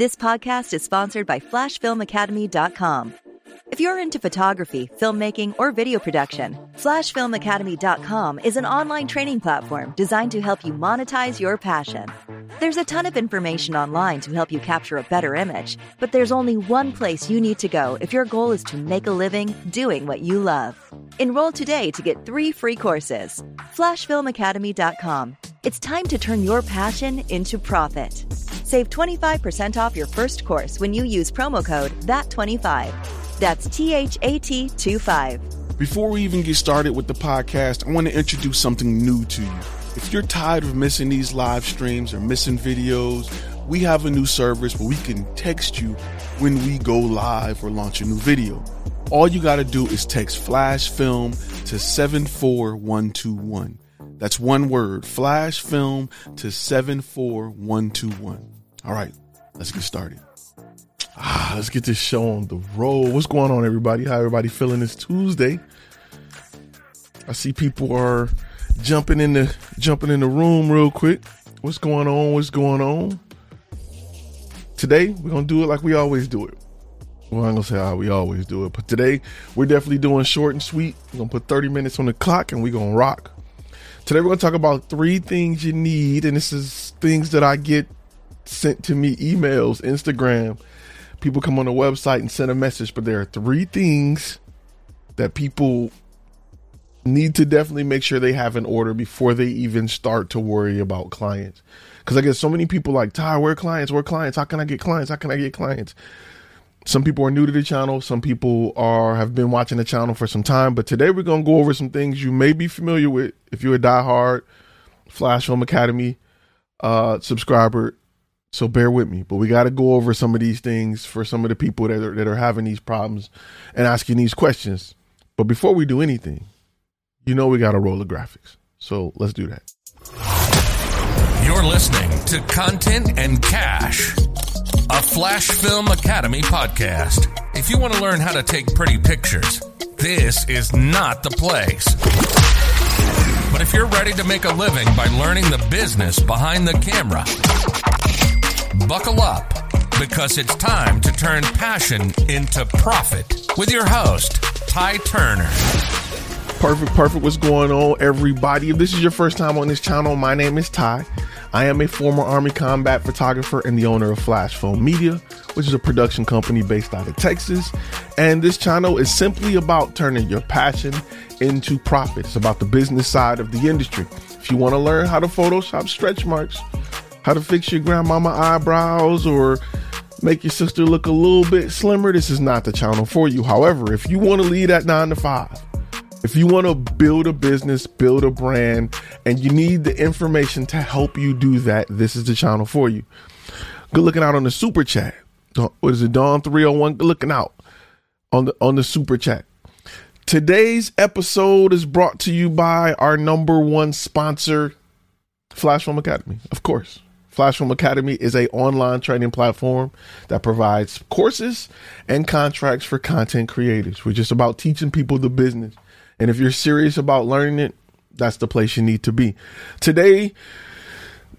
This podcast is sponsored by FlashFilmAcademy.com. If you're into photography, filmmaking, or video production, FlashFilmAcademy.com is an online training platform designed to help you monetize your passion. There's a ton of information online to help you capture a better image, but there's only one place you need to go if your goal is to make a living doing what you love. Enroll today to get three free courses. FlashFilmAcademy.com. It's time to turn your passion into profit. Save 25% off your first course when you use promo code THAT25. That's T H A T 2 5. Before we even get started with the podcast, I want to introduce something new to you. If you're tired of missing these live streams or missing videos, we have a new service where we can text you when we go live or launch a new video. All you got to do is text flash film to 74121. That's one word, flash film to 74121. All right, let's get started. Ah, let's get this show on the road. What's going on, everybody? How everybody feeling this Tuesday? I see people are jumping in the jumping in the room real quick. What's going on? What's going on? Today we're gonna do it like we always do it. Well, I'm gonna say how we always do it, but today we're definitely doing short and sweet. We're gonna put 30 minutes on the clock and we're gonna rock. Today we're gonna talk about three things you need, and this is things that I get sent to me emails, Instagram. People come on the website and send a message, but there are three things that people need to definitely make sure they have in order before they even start to worry about clients. Because I get so many people like, Ty, where clients? Where clients? How can I get clients? How can I get clients? Some people are new to the channel. Some people are have been watching the channel for some time. But today we're gonna go over some things you may be familiar with if you're a diehard Flash Film Academy uh, subscriber. So bear with me, but we got to go over some of these things for some of the people that are, that are having these problems and asking these questions. But before we do anything, you know we got to roll the graphics. So let's do that. You're listening to Content and Cash, a Flash Film Academy podcast. If you want to learn how to take pretty pictures, this is not the place. But if you're ready to make a living by learning the business behind the camera, buckle up because it's time to turn passion into profit with your host, Ty Turner. Perfect, perfect. What's going on, everybody? If this is your first time on this channel, my name is Ty. I am a former Army combat photographer and the owner of Flash Film Media, which is a production company based out of Texas. And this channel is simply about turning your passion into profit. It's about the business side of the industry. If you want to learn how to Photoshop stretch marks, how to fix your grandmama eyebrows, or make your sister look a little bit slimmer, this is not the channel for you. However, if you want to lead at nine to five, if you want to build a business, build a brand, and you need the information to help you do that, this is the channel for you. Good looking out on the super chat. What is it, Dawn 301? Good looking out on the on the super chat. Today's episode is brought to you by our number one sponsor, Flash Film Academy. Of course. Flash Film Academy is a online training platform that provides courses and contracts for content creators. We're just about teaching people the business. And if you're serious about learning it, that's the place you need to be. Today,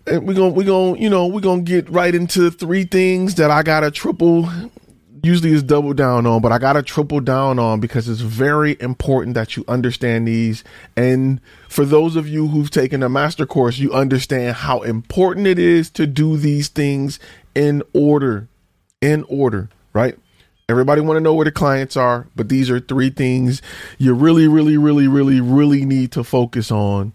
eh, we're gonna we're gonna you know we're gonna get right into three things that I gotta triple usually is double down on, but I gotta triple down on because it's very important that you understand these. And for those of you who've taken a master course, you understand how important it is to do these things in order. in order, right? Everybody want to know where the clients are, but these are three things you really, really, really, really, really need to focus on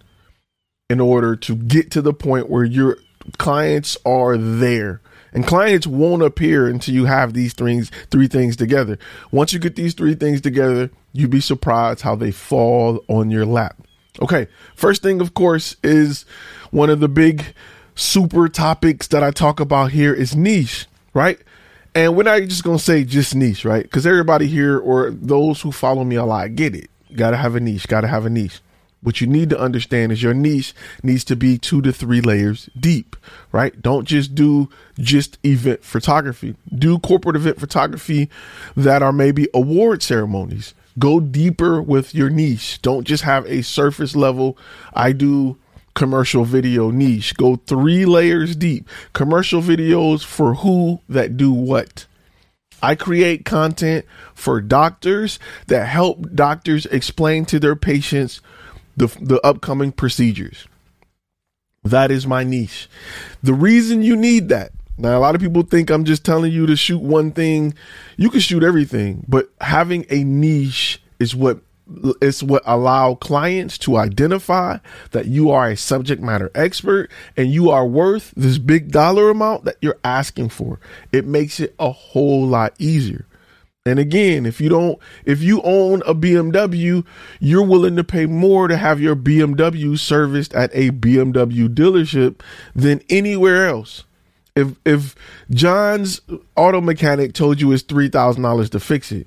in order to get to the point where your clients are there. And clients won't appear until you have these three things together. Once you get these three things together, you'd be surprised how they fall on your lap. Okay, first thing, of course, is one of the big super topics that I talk about here is niche, right? And we're not just gonna say just niche, right? Because everybody here or those who follow me a lot get it. gotta have a niche, gotta have a niche. What you need to understand is your niche needs to be two to three layers deep, right? Don't just do just event photography. Do corporate event photography that are maybe award ceremonies. Go deeper with your niche. Don't just have a surface level. I do commercial video niche. Go three layers deep. Commercial videos for who that do what. I create content for doctors that help doctors explain to their patients the, the upcoming procedures. That is my niche. The reason you need that. Now, a lot of people think I'm just telling you to shoot one thing. You can shoot everything, but having a niche is what it's what allow clients to identify that you are a subject matter expert and you are worth this big dollar amount that you're asking for. It makes it a whole lot easier. And again, if you don't, if you own a BMW, you're willing to pay more to have your BMW serviced at a BMW dealership than anywhere else. If if John's auto mechanic told you it's three thousand dollars to fix it,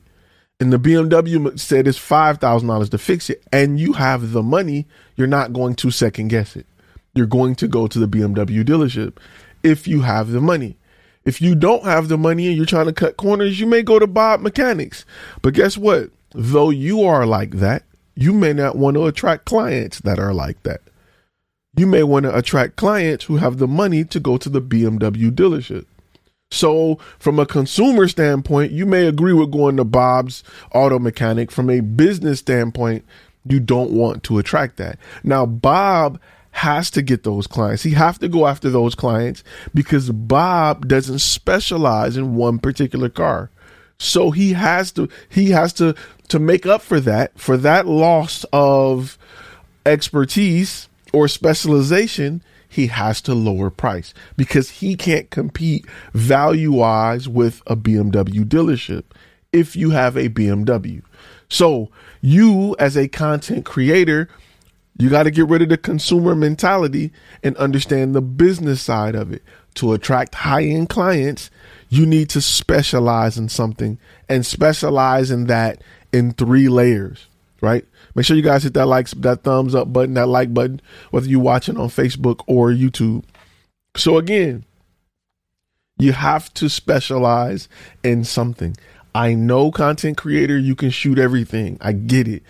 and the BMW said it's $5,000 to fix it and you have the money, you're not going to second guess it. You're going to go to the BMW dealership if you have the money. If you don't have the money and you're trying to cut corners, you may go to Bob Mechanics. But guess what? Though you are like that, you may not want to attract clients that are like that. You may want to attract clients who have the money to go to the BMW dealership. So, from a consumer standpoint, you may agree with going to Bob's auto mechanic. From a business standpoint, you don't want to attract that. Now, Bob has to get those clients. He have to go after those clients because Bob doesn't specialize in one particular car. So he has to he has to to make up for that for that loss of expertise or specialization he has to lower price because he can't compete value wise with a BMW dealership if you have a BMW. So, you as a content creator, you got to get rid of the consumer mentality and understand the business side of it. To attract high end clients, you need to specialize in something and specialize in that in three layers, right? Make sure you guys hit that like, that thumbs up button, that like button, whether you're watching on Facebook or YouTube. So again, you have to specialize in something. I know content creator, you can shoot everything. I get it.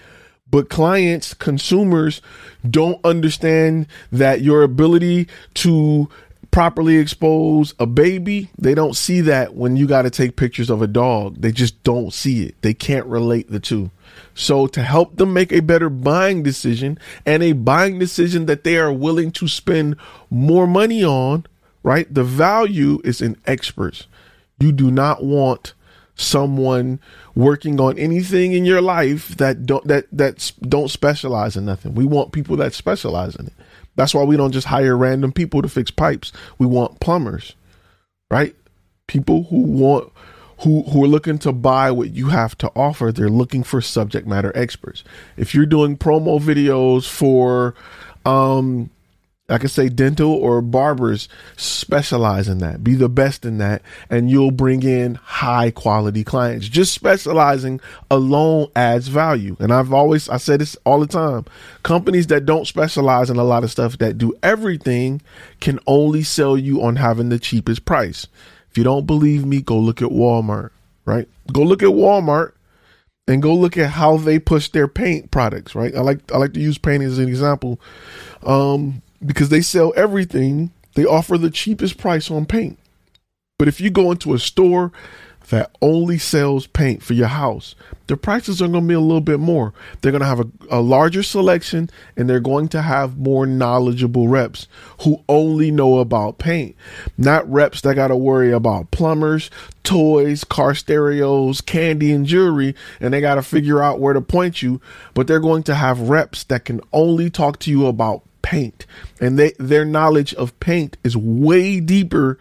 But clients, consumers don't understand that your ability to properly expose a baby, they don't see that when you got to take pictures of a dog. They just don't see it. They can't relate the two. So, to help them make a better buying decision and a buying decision that they are willing to spend more money on, right? The value is in experts. You do not want someone working on anything in your life that don't that that don't specialize in nothing. We want people that specialize in it. That's why we don't just hire random people to fix pipes. We want plumbers, right? People who want who who are looking to buy what you have to offer. They're looking for subject matter experts. If you're doing promo videos for um I could say dental or barbers specialize in that. Be the best in that, and you'll bring in high quality clients. Just specializing alone adds value. And I've always I say this all the time. Companies that don't specialize in a lot of stuff that do everything can only sell you on having the cheapest price. If you don't believe me, go look at Walmart, right? Go look at Walmart and go look at how they push their paint products, right? I like I like to use paint as an example. Um because they sell everything. They offer the cheapest price on paint. But if you go into a store, that only sells paint for your house, the prices are going to be a little bit more. They're going to have a, a, larger selection and they're going to have more knowledgeable reps who only know about paint, not reps that got to worry about plumbers, toys, car stereos, candy, and jewelry, and they got to figure out where to point you. But they're going to have reps that can only talk to you about paint, and they their knowledge of paint is way deeper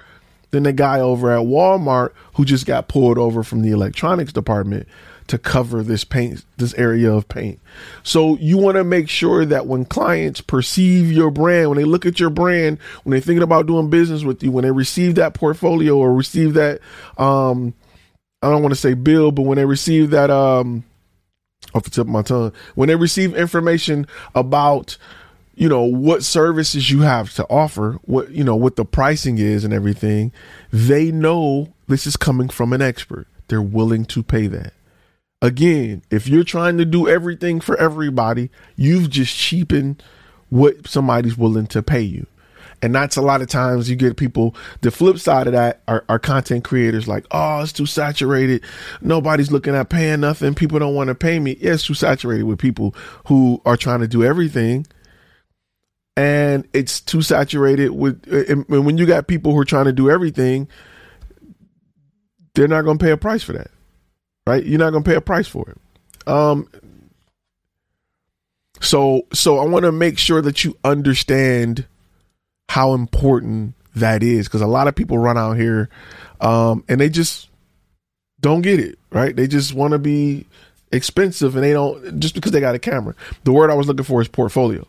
than the guy over at Walmart who just got pulled over from the electronics department to cover this paint this area of paint. So you want to make sure that when clients perceive your brand, when they look at your brand, when they're thinking about doing business with you, when they receive that portfolio or receive that um I don't want to say bill, but when they receive that um off the tip of my tongue, when they receive information about you know what services you have to offer what you know what the pricing is and everything they know this is coming from an expert. They're willing to pay that. Again if you're trying to do everything for everybody you've just cheapened what somebody's willing to pay you. And that's a lot of times you get people the flip side of that are, are content creators like oh it's too saturated. Nobody's looking at paying nothing. People don't want to pay me. Yeah, it's too saturated with people who are trying to do everything and it's too saturated with and when you got people who are trying to do everything they're not going to pay a price for that right? You're not going to pay a price for it. Um so so i want to make sure that you understand how important that is because a lot of people run out here um and they just don't get it right? They just want to be expensive and they don't just because they got a camera. The word i was looking for is portfolio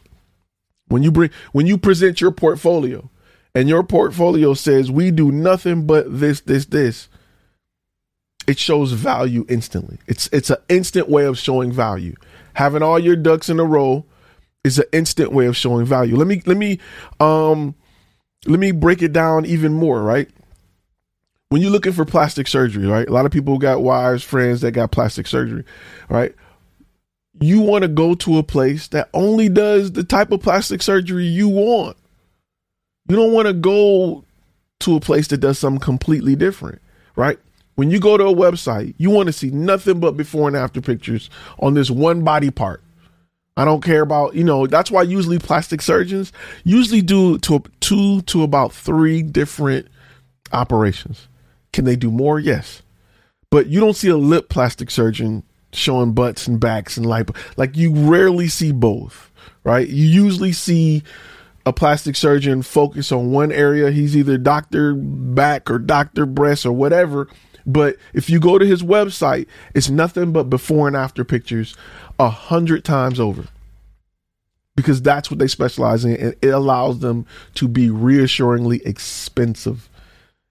when you bring when you present your portfolio and your portfolio says we do nothing but this this this it shows value instantly. It's it's an instant way of showing value. Having all your ducks in a row is an instant way of showing value. Let me let me um let me break it down even more, right? When you're looking for plastic surgery, right? A lot of people got wives, friends that got plastic surgery, right? You want to go to a place that only does the type of plastic surgery you want. You don't want to go to a place that does something completely different, right? When you go to a website, you want to see nothing but before and after pictures on this one body part. I don't care about, you know, that's why usually plastic surgeons usually do to two to about three different operations. Can they do more? Yes. But you don't see a lip plastic surgeon showing butts and backs and like like you rarely see both, right? You usually see a plastic surgeon focus on one area. He's either doctor back or doctor breast or whatever. But if you go to his website, it's nothing but before and after pictures a hundred times over. Because that's what they specialize in, and it allows them to be reassuringly expensive.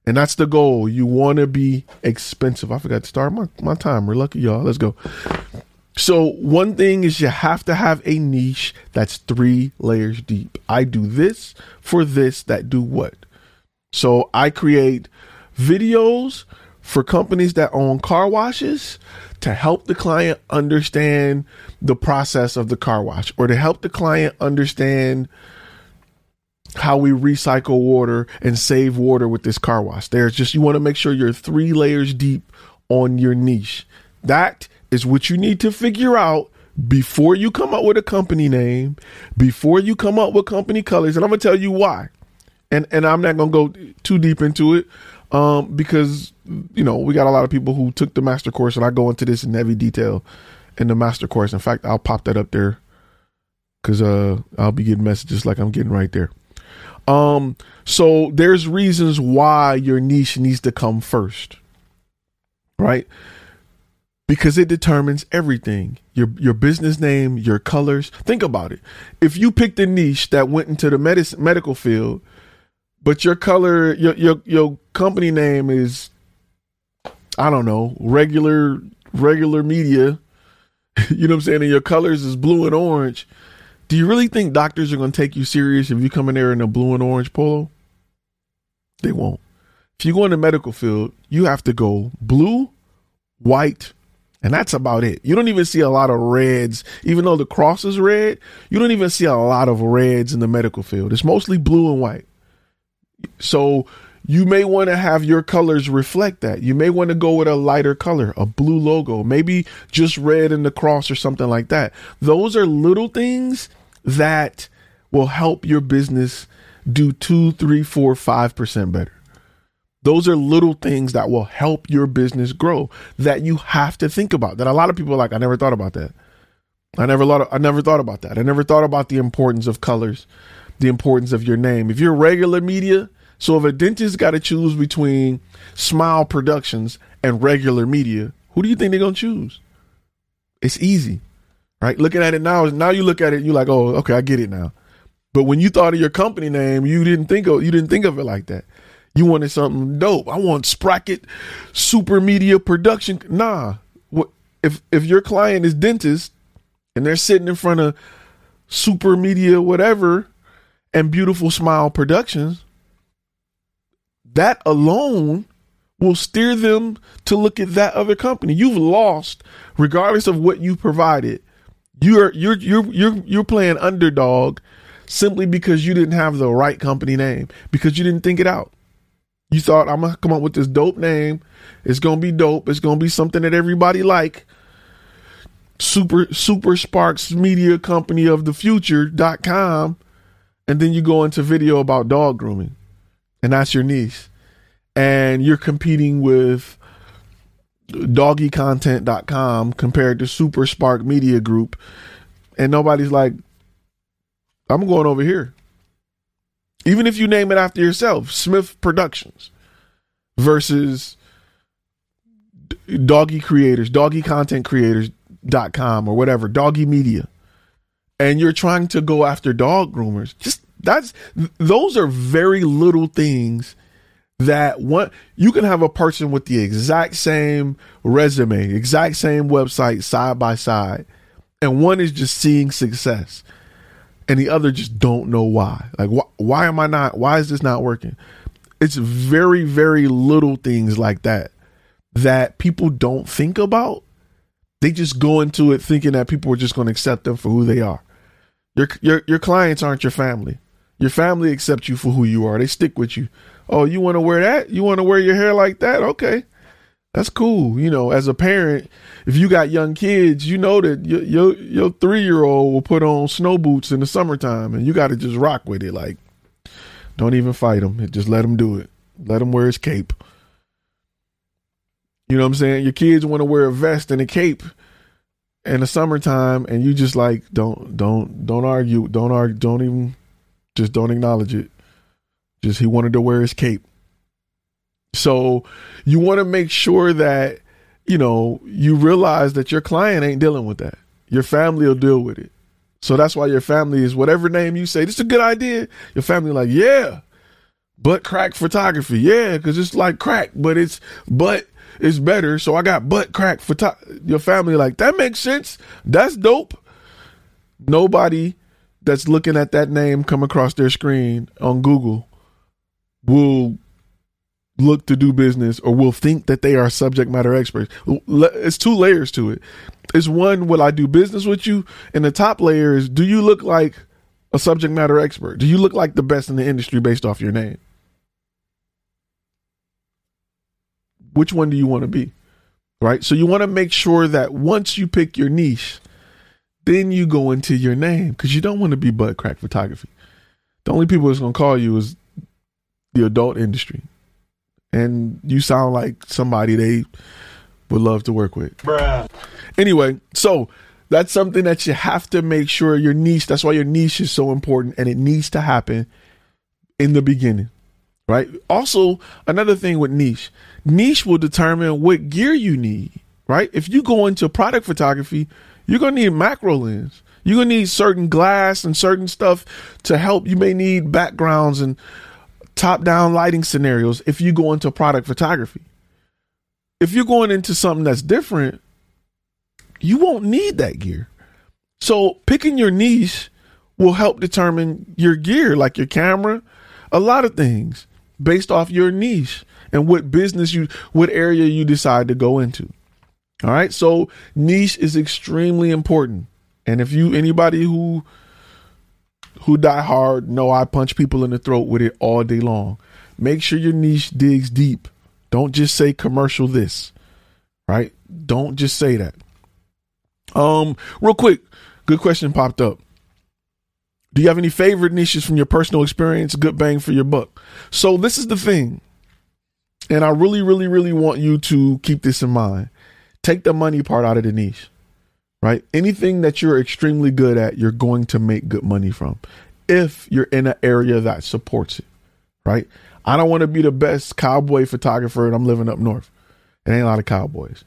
And that's the goal. You want to be expensive. I forgot to start my, my timer. We're lucky y'all. Let's go. So, one thing is you have to have a niche that's three layers deep. I do this for this that do what? So, I create videos for companies that own car washes to help the client understand the process of the car wash or to help the client understand how we recycle water and save water with this car wash. There's just, you want to make sure you're three layers deep on your niche. That is what you need to figure out before you come up with a company name, before you come up with company colors. And I'm going to tell you why. And, and I'm not going to go too deep into it um, because, you know, we got a lot of people who took the master course, and I go into this in heavy detail in the master course. In fact, I'll pop that up there because uh, I'll be getting messages like I'm getting right there. Um, so there's reasons why your niche needs to come first, right? Because it determines everything. Your your business name, your colors. Think about it. If you picked a niche that went into the medicine medical field, but your color, your your your company name is, I don't know, regular regular media. you know what I'm saying? And your colors is blue and orange do you really think doctors are going to take you serious if you come in there in a blue and orange polo? They won't. If you go in the medical field, you have to go blue, white, and that's about it. You don't even see a lot of reds, even though the cross is red. You don't even see a lot of reds in the medical field. It's mostly blue and white. So you may want to have your colors reflect that. You may want to go with a lighter color, a blue logo, maybe just red in the cross or something like that. Those are little things that will help your business do two, three, four, five percent better. Those are little things that will help your business grow that you have to think about. That a lot of people are like, I never thought about that. I never thought I never thought about that. I never thought about the importance of colors, the importance of your name. If you're regular media, so if a dentist got to choose between Smile Productions and regular media, who do you think they're gonna choose? It's easy, right? Looking at it now, now you look at it, you're like, oh, okay, I get it now. But when you thought of your company name, you didn't think of you didn't think of it like that. You wanted something dope. I want Sprocket Super Media Production. Nah, if if your client is dentist and they're sitting in front of Super Media whatever and Beautiful Smile Productions, that alone will steer them to look at that other company. You've lost, regardless of what you provided. You're you're you're you're you're playing underdog simply because you didn't have the right company name because you didn't think it out. You thought I'm gonna come up with this dope name. It's gonna be dope. It's gonna be something that everybody like. Super Super Sparks Media Company of the Future.com. And then you go into video about dog grooming. And that's your niche. And you're competing with doggycontent.com compared to Super Spark Media Group. And nobody's like, I'm going over here. Even if you name it after yourself, Smith Productions versus doggy creators, doggy content creators.com or whatever, doggy media. And you're trying to go after dog groomers. Just that's those are very little things that one you can have a person with the exact same resume, exact same website side by side, and one is just seeing success and the other just don't know why. Like, wh- why am I not? Why is this not working? It's very, very little things like that that people don't think about. They just go into it thinking that people are just going to accept them for who they are. Your your your clients aren't your family. Your family accept you for who you are. They stick with you. Oh, you want to wear that? You want to wear your hair like that? Okay that's cool. You know, as a parent, if you got young kids, you know that your your, your three year old will put on snow boots in the summertime, and you got to just rock with it. Like, don't even fight him. Just let him do it. Let him wear his cape. You know what I'm saying? Your kids want to wear a vest and a cape in the summertime, and you just like don't don't don't argue. Don't argue. Don't even just don't acknowledge it. Just he wanted to wear his cape. So you want to make sure that, you know, you realize that your client ain't dealing with that. Your family will deal with it. So that's why your family is whatever name you say, this is a good idea. Your family like, yeah, butt crack photography. Yeah, because it's like crack, but it's but it's better. So I got butt crack photo. Your family like that makes sense. That's dope. Nobody that's looking at that name come across their screen on Google will look to do business or will think that they are subject matter experts. It's two layers to it. It's one, will I do business with you? And the top layer is, do you look like a subject matter expert? Do you look like the best in the industry based off your name? Which one do you want to be? Right? So you want to make sure that once you pick your niche, then you go into your name because you don't want to be butt crack photography. The only people that's going to call you is the adult industry and you sound like somebody they would love to work with. Bruh. Anyway, so that's something that you have to make sure your niche. That's why your niche is so important, and it needs to happen in the beginning, right? Also, another thing with niche, niche will determine what gear you need, right? If you go into product photography, you're gonna need macro lens. You're gonna need certain glass and certain stuff to help. You may need backgrounds and top down lighting scenarios if you go into product photography. If you're going into something that's different, you won't need that gear. So picking your niche will help determine your gear, like your camera, a lot of things based off your niche and what business you, what area you decide to go into. All right. So niche is extremely important. And if you, anybody who who die hard know I punch people in the throat with it all day long make sure your niche digs deep. Don't just say commercial this, right? Don't just say that. Um, real quick, good question popped up. Do you have any favorite niches from your personal experience? Good bang for your buck. So this is the thing. And I really, really, really want you to keep this in mind. Take the money part out of the niche, right? Anything that you're extremely good at, you're going to make good money from if you're in an area that supports it, right? I don't want to be the best cowboy photographer and I'm living up north. It ain't a lot of cowboys.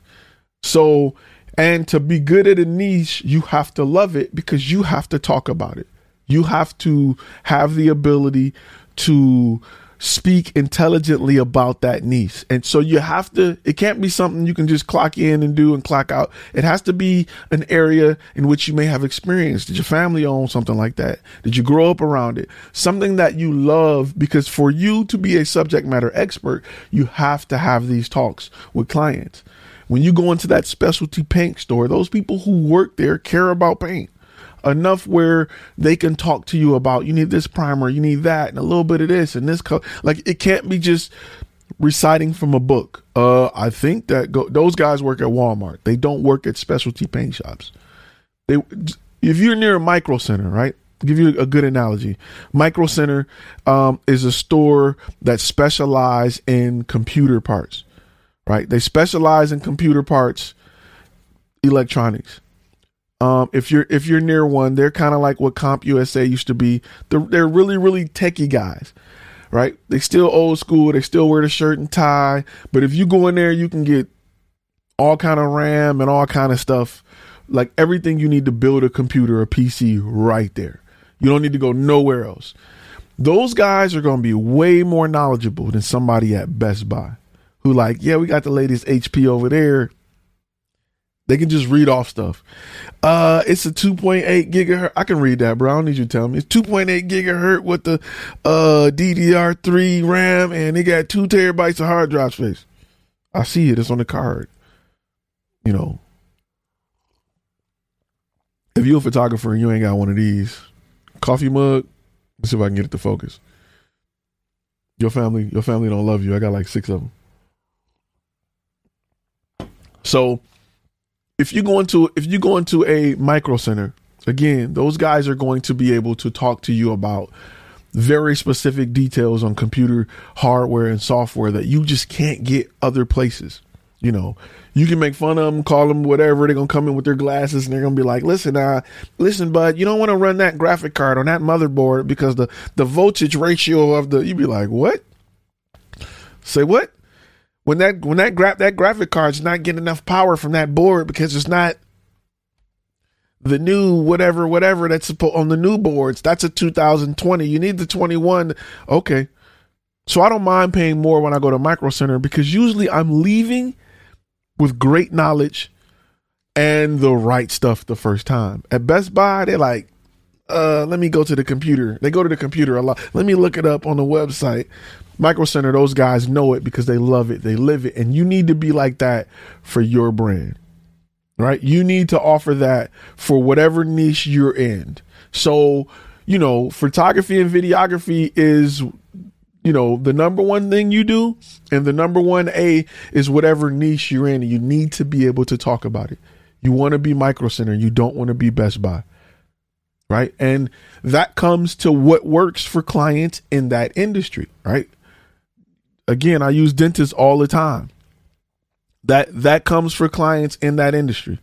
So, and to be good at a niche, you have to love it because you have to talk about it. You have to have the ability to speak intelligently about that niche. And so you have to, it can't be something you can just clock in and do and clock out. It has to be an area in which you may have experience. Did your family own something like that? Did you grow up around it? Something that you love because for you to be a subject matter expert, you have to have these talks with clients. When you go into that specialty paint store, those people who work there care about paint enough where they can talk to you about you need this primer, you need that, and a little bit of this and this. Co- like it can't be just reciting from a book. Uh, I think that go- those guys work at Walmart. They don't work at specialty paint shops. They, if you're near a micro center, right? I'll give you a good analogy. Micro Center um, is a store that specializes in computer parts, right? They specialize in computer parts, electronics. Um, if you're if you're near one, they're kind of like what CompUSA used to be. They're, they're really really techie guys, right? They still old school. They still wear the shirt and tie. But if you go in there, you can get all kind of RAM and all kind of stuff, like everything you need to build a computer, a PC, right there. You don't need to go nowhere else. Those guys are going to be way more knowledgeable than somebody at Best Buy, who like, yeah, we got the latest HP over there they can just read off stuff. Uh, it's a 2.8 gigahertz. I can read that, bro. I don't need you to tell me. It's 2.8 gigahertz with the uh, DDR3 RAM, and it got two terabytes of hard drive space. I see it. It's on the card. You know, if you're a photographer and you ain't got one of these, coffee mug. Let's see if I can get it to focus. Your family, your family don't love you. I got like six of them. So if you go into if you go into a micro center, again, those guys are going to be able to talk to you about very specific details on computer hardware and software that you just can't get other places. You know, you can make fun of them, call them whatever. They're gonna come in with their glasses and they're gonna be like, "Listen, uh, listen, bud, you don't want to run that graphic card on that motherboard because the the voltage ratio of the." You'd be like, "What? Say what?" When that when that grab that graphic card's not getting enough power from that board because it's not the new whatever whatever that's on the new boards. That's a 2020 you need the 21 okay. So i don't mind paying more when i go to micro center because usually i'm leaving with great knowledge and the right stuff the first time. At best buy they're like uh let me go to the computer. They go to the computer a lot. Let me look it up on the website. Micro Center, those guys know it because they love it, they live it, and you need to be like that for your brand, right? You need to offer that for whatever niche you're in. So, you know, photography and videography is you know the number one thing you do and the number one a is whatever niche you're in. You need to be able to talk about it. You want to be micro center. You don't want to be best buy right and that comes to what works for clients in that industry right again, I use dentists all the time. That that comes for clients in that industry.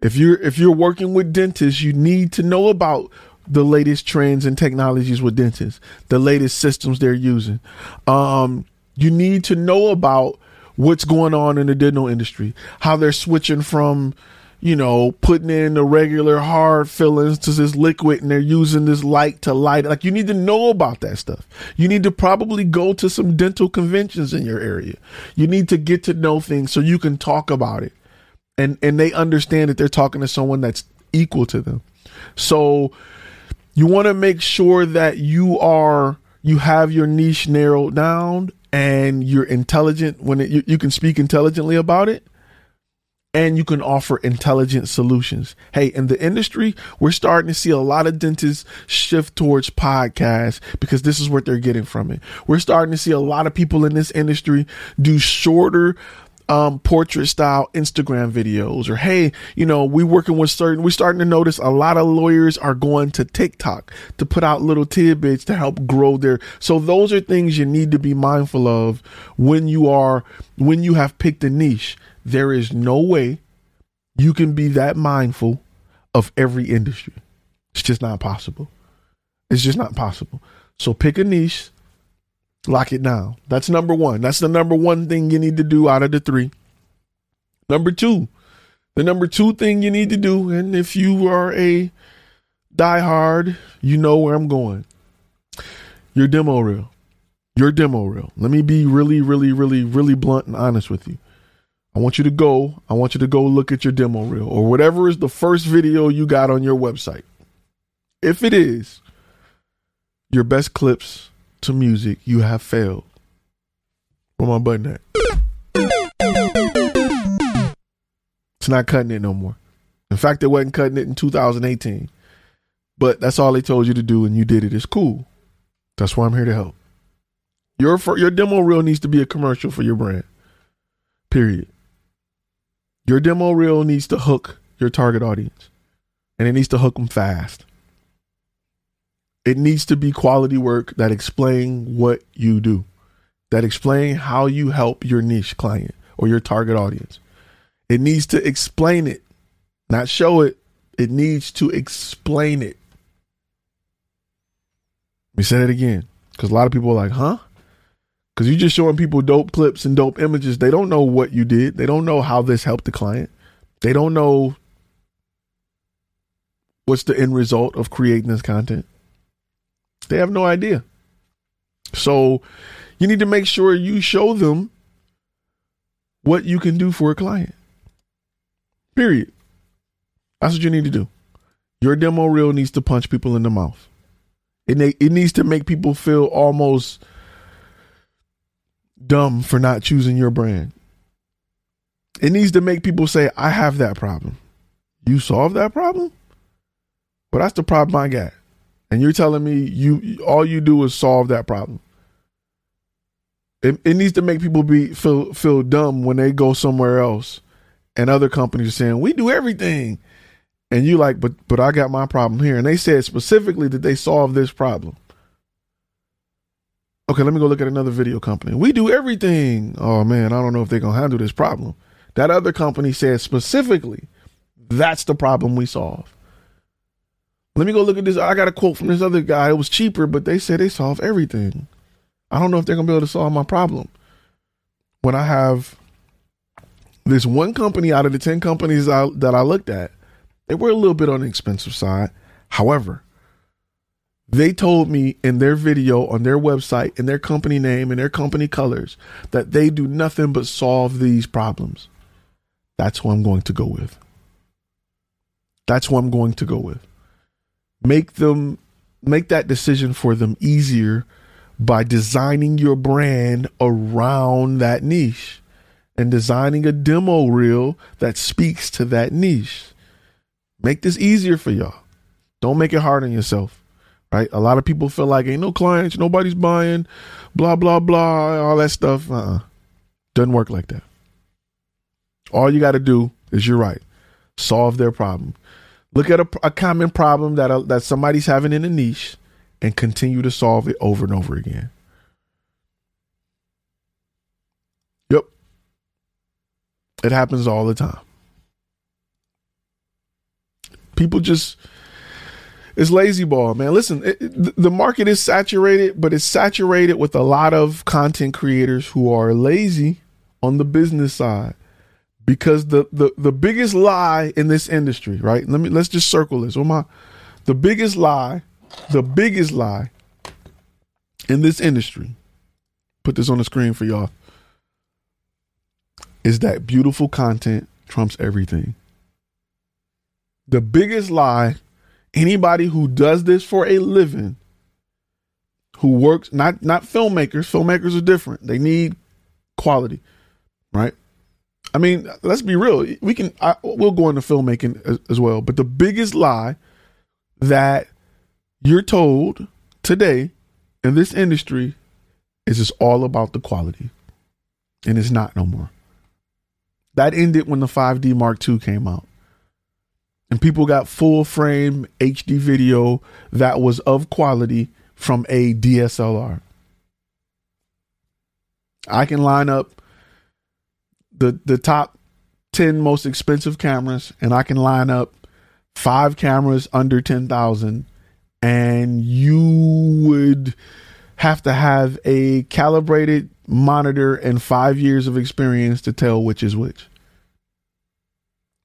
If you're if you're working with dentists, you need to know about the latest trends and technologies with dentists, the latest systems they're using. Um, you need to know about what's going on in the dental industry, how they're switching from you know, putting in the regular hard fillings to this liquid and they're using this light to light. Like you need to know about that stuff. You need to probably go to some dental conventions in your area. You need to get to know things so you can talk about it. And and they understand that they're talking to someone that's equal to them. So you want to make sure that you are you have your niche narrowed down and you're intelligent when it, you, you can speak intelligently about it and you can offer intelligent solutions. Hey, in the industry, we're starting to see a lot of dentists shift towards podcasts because this is what they're getting from it. We're starting to see a lot of people in this industry do shorter um, portrait style Instagram videos or hey, you know, we working with certain, we're starting to notice a lot of lawyers are going to TikTok to put out little tidbits to help grow their. So those are things you need to be mindful of when you are, when you have picked a niche. There is no way you can be that mindful of every industry. It's just not possible. It's just not possible. So pick a niche Lock it down. That's number one. That's the number one thing you need to do out of the three. Number two, the number two thing you need to do, and if you are a diehard, you know where I'm going. Your demo reel. Your demo reel. Let me be really, really, really, really blunt and honest with you. I want you to go. I want you to go look at your demo reel or whatever is the first video you got on your website. If it is your best clips to music, you have failed. Where my button at? It's not cutting it no more. In fact, it wasn't cutting it in 2018. But that's all they told you to do, and you did it. It's cool. That's why I'm here to help. Your your demo reel needs to be a commercial for your brand. Period. Your demo reel needs to hook your target audience, and it needs to hook them fast. It needs to be quality work that explain what you do, that explain how you help your niche client or your target audience. It needs to explain it, not show it. It needs to explain it. Let me say that again, because a lot of people are like, "Huh?" Because you're just showing people dope clips and dope images. They don't know what you did. They don't know how this helped the client. They don't know what's the end result of creating this content. They have no idea. So you need to make sure you show them what you can do for a client. Period. That's what you need to do. Your demo reel needs to punch people in the mouth. It it needs to make people feel almost dumb for not choosing your brand. It needs to make people say, "I have that problem." You solve that problem? Well, that's the problem I got and you're telling me you all you do is solve that problem. It, it needs to make people be feel feel dumb when they go somewhere else, and other companies are saying we do everything, and you like, but but I got my problem here, and they said specifically that they solve this problem. Okay, let me go look at another video company. We do everything. Oh man, I don't know if they're gonna handle this problem. That other company said specifically that's the problem we solve. Let me go look at this. I got a quote from this other guy. It was cheaper, but they said they solve everything. I don't know if they're gonna be able to solve my problem. When I have this one company out of the ten companies I, that I looked at, they were a little bit on the expensive side. However, they told me in their video on their website, in their company name, in their company colors, that they do nothing but solve these problems. That's who I'm going to go with. That's who I'm going to go with make them make that decision for them easier by designing your brand around that niche and designing a demo reel that speaks to that niche. Make this easier for y'all. Don't make it hard on yourself. Right? A lot of people feel like ain't no clients, nobody's buying, blah blah blah, all that stuff. Uh-uh. Doesn't work like that. All you got to do is you're right. Solve their problem. Look at a, a common problem that uh, that somebody's having in a niche and continue to solve it over and over again. Yep. It happens all the time. People just it's lazy ball, man. Listen, it, the market is saturated, but it's saturated with a lot of content creators who are lazy on the business side because the the the biggest lie in this industry, right? Let me let's just circle this. Oh my, the biggest lie, the biggest lie in this industry. Put this on the screen for y'all. Is that beautiful content trumps everything? The biggest lie anybody who does this for a living who works not not filmmakers filmmakers are different they need quality right I mean, let's be real. We can I, we'll go into filmmaking as, as well, but the biggest lie that you're told today in this industry is it's all about the quality, and it's not no more. That ended when the 5D Mark II came out. And people got full frame HD video that was of quality from a DSLR. I can line up the the top 10 most expensive cameras and I can line up five cameras under 10,000 and you would have to have a calibrated monitor and 5 years of experience to tell which is which.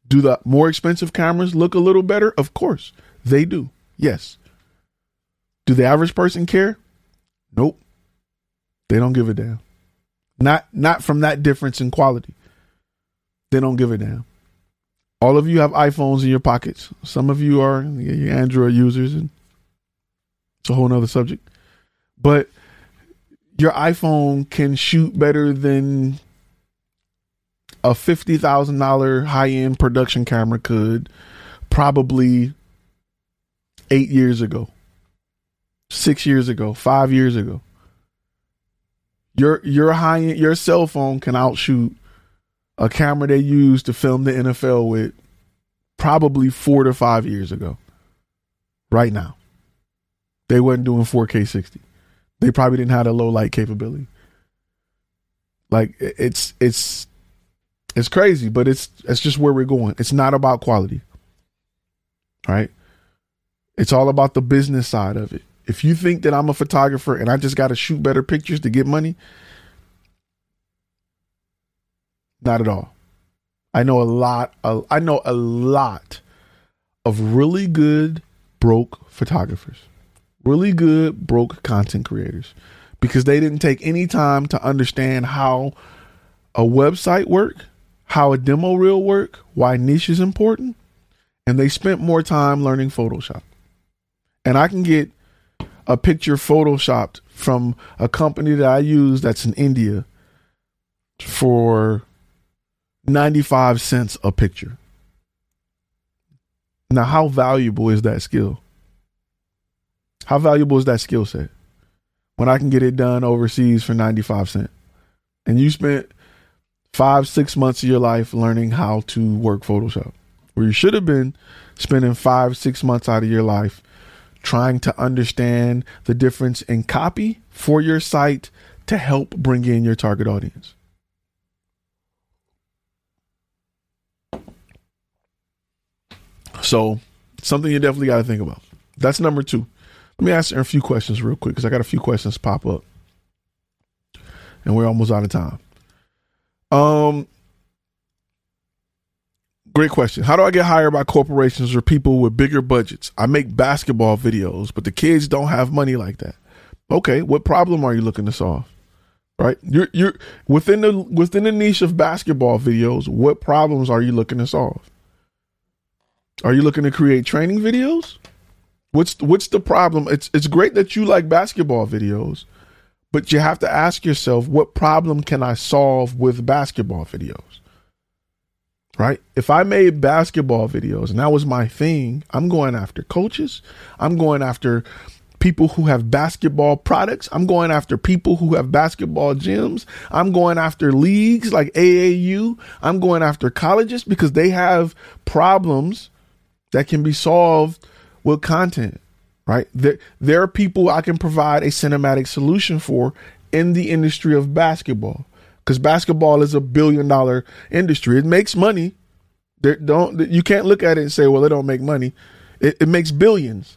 Do the more expensive cameras look a little better? Of course, they do. Yes. Do the average person care? Nope. They don't give a damn. Not not from that difference in quality. They don't give a damn. All of you have iPhones in your pockets. Some of you are Android users, and it's a whole nother subject. But your iPhone can shoot better than a fifty thousand dollar high end production camera could probably eight years ago, six years ago, five years ago. Your your high end your cell phone can outshoot a camera they used to film the NFL with probably four to five years ago. Right now. They wasn't doing 4K 60. They probably didn't have a low light capability. Like it's it's it's crazy, but it's it's just where we're going. It's not about quality. Right? It's all about the business side of it. If you think that I'm a photographer and I just got to shoot better pictures to get money, not at all. I know a lot. I know a lot of really good broke photographers, really good broke content creators, because they didn't take any time to understand how a website work, how a demo reel work, why niche is important, and they spent more time learning Photoshop. And I can get a picture photoshopped from a company that I use that's in India for 95 cents a picture. Now, how valuable is that skill? How valuable is that skill set when I can get it done overseas for 95 cents? And you spent five, six months of your life learning how to work Photoshop, where you should have been spending five, six months out of your life trying to understand the difference in copy for your site to help bring in your target audience. So, something you definitely got to think about. That's number two. Let me ask a few questions real quick because I got a few questions pop up, and we're almost out of time. Um, great question. How do I get hired by corporations or people with bigger budgets? I make basketball videos, but the kids don't have money like that. Okay, what problem are you looking to solve? Right, you're you're within the within the niche of basketball videos. What problems are you looking to solve? Are you looking to create training videos? What's what's the problem? It's it's great that you like basketball videos, but you have to ask yourself what problem can I solve with basketball videos? Right? If I made basketball videos and that was my thing, I'm going after coaches. I'm going after people who have basketball products. I'm going after people who have basketball gyms. I'm going after leagues like AAU. I'm going after colleges because they have problems that can be solved with content, right? There, there are people I can provide a cinematic solution for in the industry of basketball because basketball is a billion dollar industry. It makes money. There don't you can't look at it and say, well, it don't make money. It, it makes billions.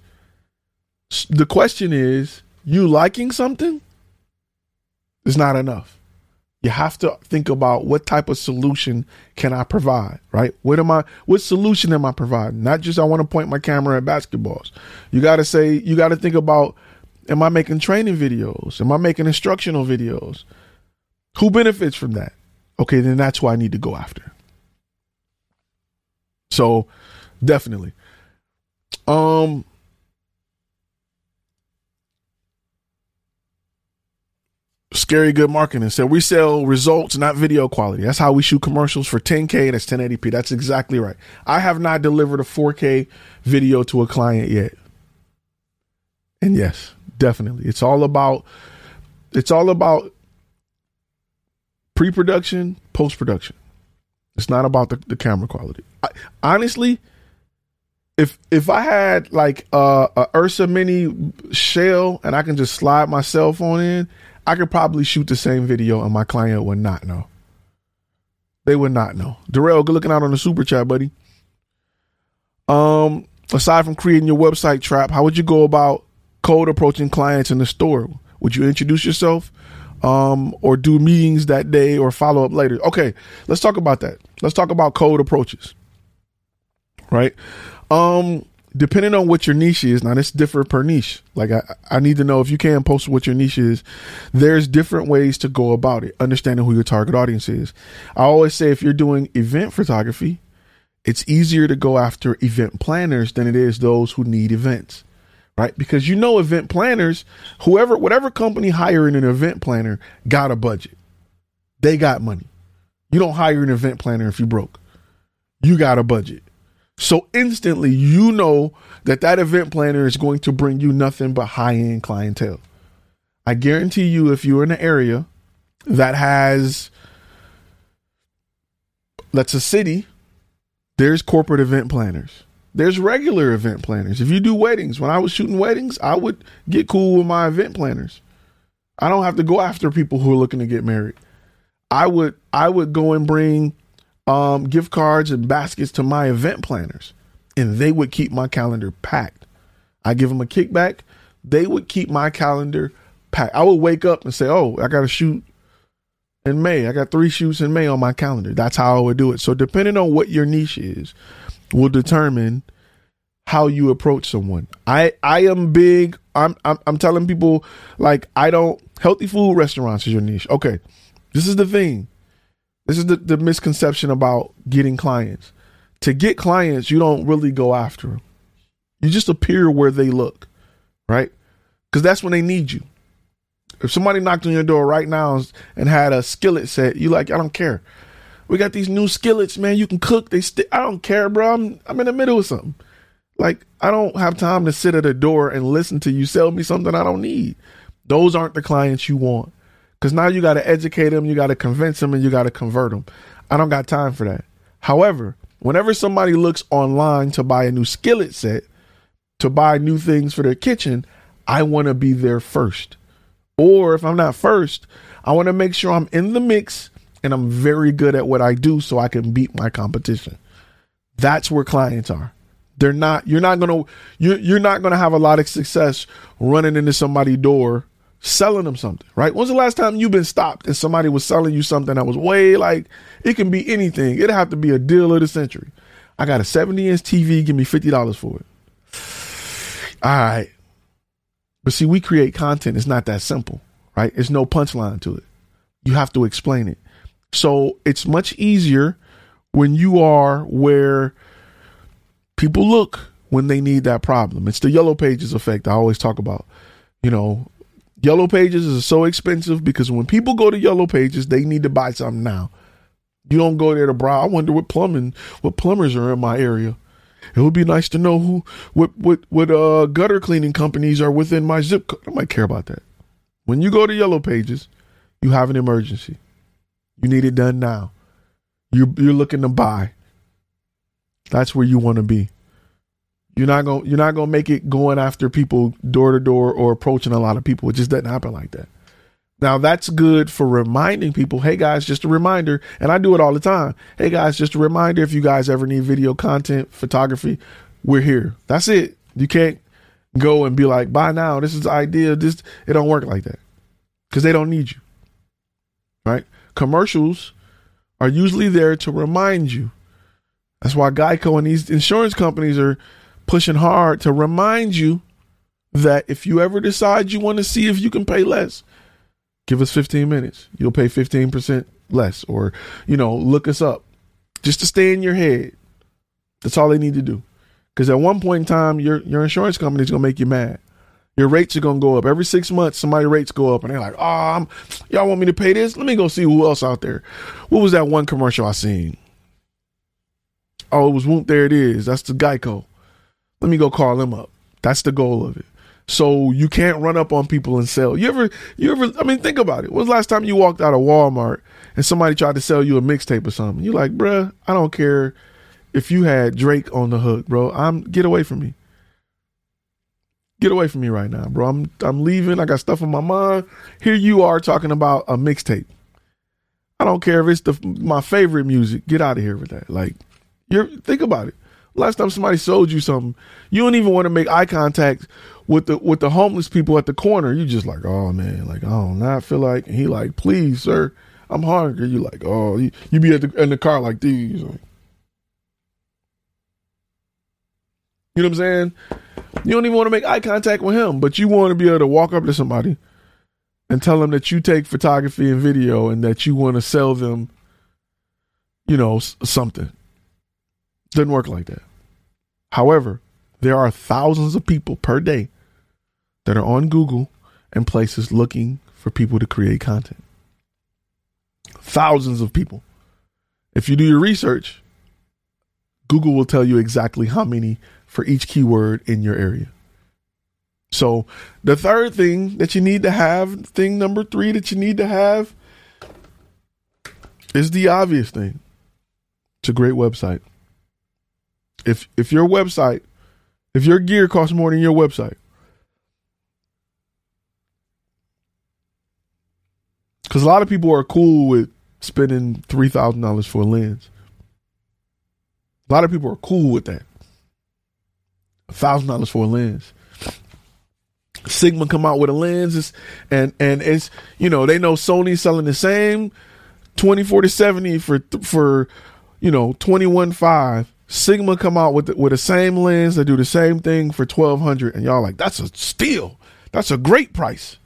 The question is, you liking something is not enough you have to think about what type of solution can I provide, right? What am I what solution am I providing? Not just I want to point my camera at basketballs. You got to say you got to think about am I making training videos? Am I making instructional videos? Who benefits from that? Okay, then that's who I need to go after. So, definitely. Um Scary Good Marketing said we sell results, not video quality. That's how we shoot commercials for 10K. and That's 1080p. That's exactly right. I have not delivered a 4K video to a client yet. And yes, definitely. It's all about it's all about pre-production, post-production. It's not about the, the camera quality. I, honestly, if if I had like a, a Ursa Mini shell and I can just slide my cell phone in, I could probably shoot the same video and my client would not know. They would not know. Darrell, good looking out on the super chat, buddy. Um, aside from creating your website trap, how would you go about cold approaching clients in the store? Would you introduce yourself? Um, or do meetings that day or follow up later? Okay, let's talk about that. Let's talk about cold approaches. Right? Um, depending on what your niche is, now this different per niche. Like I, I need to know if you can post what your niche is. There's different ways to go about it, understanding who your target audience is. I always say if you're doing event photography, it's easier to go after event planners than it is those who need events. Right? Because you know event planners, whoever whatever company hiring an event planner got a budget. They got money. You don't hire an event planner if you broke. You got a budget. So instantly, you know that that event planner is going to bring you nothing but high end clientele. I guarantee you, if you're in an area that has, that's a city, there's corporate event planners. There's regular event planners. If you do weddings, when I was shooting weddings, I would get cool with my event planners. I don't have to go after people who are looking to get married. I would I would go and bring um, gift cards and baskets to my event planners, and they would keep my calendar packed. I give them a kickback. They would keep my calendar packed. I would wake up and say, "Oh, I got to shoot in May. I got three shoots in May on my calendar." That's how I would do it. So, depending on what your niche is, will determine how you approach someone. I I am big. I'm I'm, I'm telling people like I don't healthy food restaurants is your niche. Okay, this is the thing. This is the, the misconception about getting clients. To get clients, you don't really go after them. You just appear where they look, right? Because that's when they need you. If somebody knocked on your door right now and had a skillet set, you like, I don't care. We got these new skillets, man. You can cook. They st- I don't care, bro. I'm I'm in the middle of something. Like I don't have time to sit at a door and listen to you sell me something I don't need. Those aren't the clients you want. Because now you got to educate them, you got to convince them, and you got to convert them. I don't got time for that. However, whenever somebody looks online to buy a new skillet set, to buy new things for their kitchen, I want to be there first. Or if I'm not first, I want to make sure I'm in the mix and I'm very good at what I do so I can beat my competition. That's where clients are. They're not you're not going to you're, you're not going to have a lot of success running into somebody's door selling them something, right? When's the last time you've been stopped and somebody was selling you something that was way like it can be anything. It'd have to be a deal of the century. I got a 70 inch TV, give me $50 for it. All right. But see, we create content. It's not that simple, right? It's no punchline to it. You have to explain it. So it's much easier when you are where people look when they need that problem. It's the yellow pages effect I always talk about. You know, Yellow pages is so expensive because when people go to yellow pages, they need to buy something now. You don't go there to browse. I wonder what plumbing, what plumbers are in my area. It would be nice to know who, what, what, what uh, gutter cleaning companies are within my zip code. I might care about that. When you go to yellow pages, you have an emergency. You need it done now. You you're looking to buy. That's where you want to be. You're not gonna you're not gonna make it going after people door to door or approaching a lot of people. It just doesn't happen like that. Now that's good for reminding people, hey guys, just a reminder, and I do it all the time. Hey guys, just a reminder if you guys ever need video content, photography, we're here. That's it. You can't go and be like, buy now, this is the idea. This it don't work like that. Because they don't need you. Right? Commercials are usually there to remind you. That's why Geico and these insurance companies are pushing hard to remind you that if you ever decide you want to see if you can pay less, give us 15 minutes. You'll pay 15% less or, you know, look us up just to stay in your head. That's all they need to do. Because at one point in time, your, your insurance company is going to make you mad. Your rates are gonna go up every six months. Somebody rates go up, and they're like, "Oh, I'm, y'all want me to pay this? Let me go see who else out there." What was that one commercial I seen? Oh, it was. There it is. That's the Geico. Let me go call them up. That's the goal of it. So you can't run up on people and sell. You ever, you ever? I mean, think about it. When was the last time you walked out of Walmart and somebody tried to sell you a mixtape or something? You're like, bruh, I don't care if you had Drake on the hook, bro. I'm get away from me. Get away from me right now, bro. I'm I'm leaving. I got stuff in my mind. Here you are talking about a mixtape. I don't care if it's the my favorite music. Get out of here with that. Like, you're think about it. Last time somebody sold you something, you don't even want to make eye contact with the with the homeless people at the corner. You just like, oh man, like I don't not feel like. And he like, please, sir, I'm hungry. You like, oh, you, you be at the, in the car like these. You know what I'm saying? You don't even want to make eye contact with him, but you want to be able to walk up to somebody and tell them that you take photography and video and that you want to sell them, you know, something. Doesn't work like that. However, there are thousands of people per day that are on Google and places looking for people to create content. Thousands of people. If you do your research, Google will tell you exactly how many for each keyword in your area. So, the third thing that you need to have, thing number three that you need to have, is the obvious thing. It's a great website. If if your website, if your gear costs more than your website, because a lot of people are cool with spending three thousand dollars for a lens. A lot of people are cool with that thousand dollars for a lens. Sigma come out with a lens, and and it's you know they know Sony selling the same twenty four seventy for for you know twenty one five. Sigma come out with the, with the same lens. They do the same thing for twelve hundred, and y'all like that's a steal. That's a great price.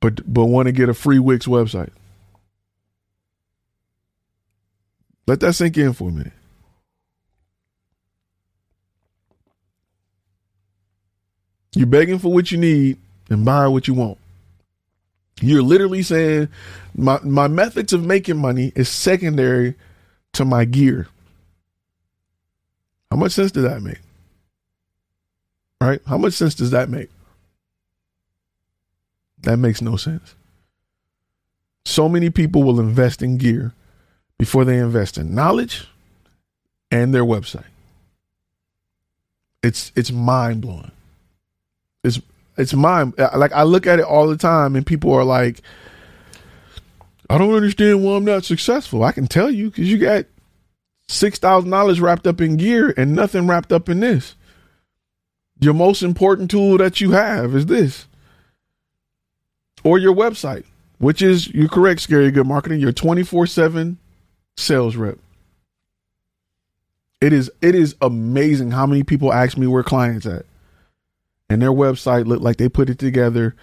But but want to get a free Wix website. Let that sink in for a minute. You're begging for what you need and buying what you want. You're literally saying my my methods of making money is secondary to my gear. How much sense does that make? Right? How much sense does that make? That makes no sense. So many people will invest in gear before they invest in knowledge and their website. It's it's mind blowing it's it's mind Like I look at it all the time, and people are like, "I don't understand why I'm not successful." I can tell you because you got six thousand dollars wrapped up in gear and nothing wrapped up in this. Your most important tool that you have is this, or your website, which is you're correct, scary good marketing. Your twenty four seven sales rep. It is it is amazing how many people ask me where clients at and their website looked like they put it together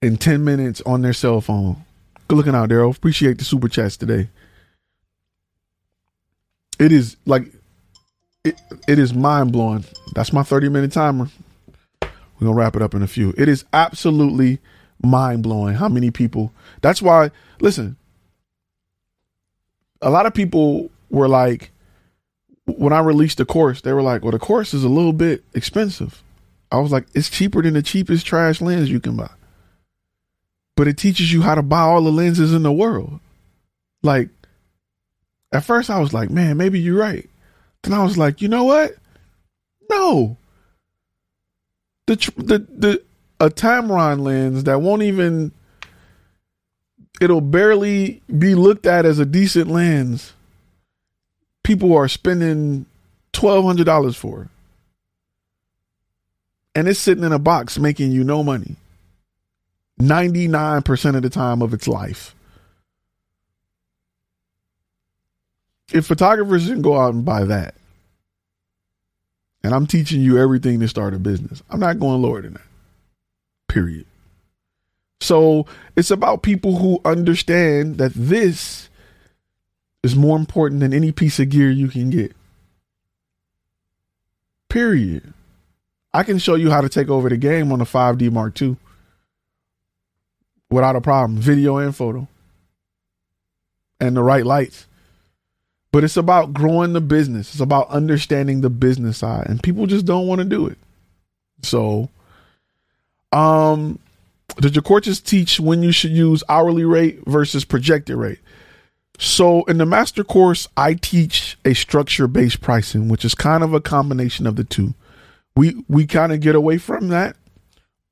in 10 minutes on their cell phone. Good looking out, Daryl. Appreciate the super chats today. It is like it, it is mind blowing. That's my 30 minute timer. We're gonna wrap it up in a few. It is absolutely mind blowing how many people. That's why, listen, a lot of people were like, when I released the course, they were like, "Well, the course is a little bit expensive." I was like, "It's cheaper than the cheapest trash lens you can buy." But it teaches you how to buy all the lenses in the world. Like at first I was like, "Man, maybe you're right." Then I was like, "You know what? No. The the the a Tamron lens that won't even it'll barely be looked at as a decent lens people are spending twelve hundred dollars for, and it's sitting in a box making you no money. Ninety nine percent of the time of its life. If photographers didn't go out and buy that, and I'm teaching you everything to start a business, I'm not going lower than that. Period. So it's about people who understand that this is more important than any piece of gear you can get. Period. I can show you how to take over the game on a 5D Mark II without a problem, video and photo, and the right lights. But it's about growing the business. It's about understanding the business side, and people just don't want to do it. So, um, did your courses teach when you should use hourly rate versus projected rate? So, in the master course, I teach a structure based pricing, which is kind of a combination of the two. We we kind of get away from that,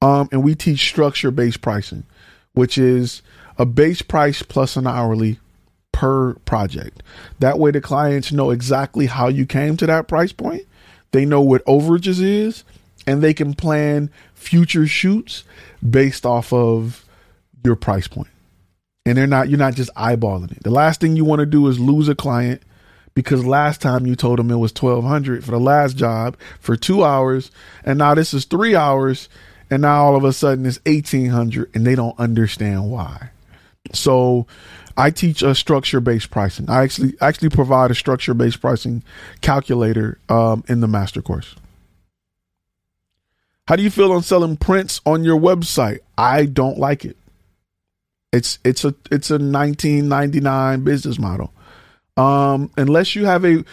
um, and we teach structure based pricing, which is a base price plus an hourly per project. That way, the clients know exactly how you came to that price point. They know what overages is, and they can plan future shoots based off of your price point. And they're not you're not just eyeballing it. The last thing you want to do is lose a client because last time you told them it was 1200 for the last job for 2 hours and now this is 3 hours and now all of a sudden it's 1800 and they don't understand why. So I teach a structure based pricing. I actually actually provide a structure based pricing calculator um, in the master course. How do you feel on selling prints on your website? I don't like it. It's it's a it's a 1999 business model. Um, unless you have a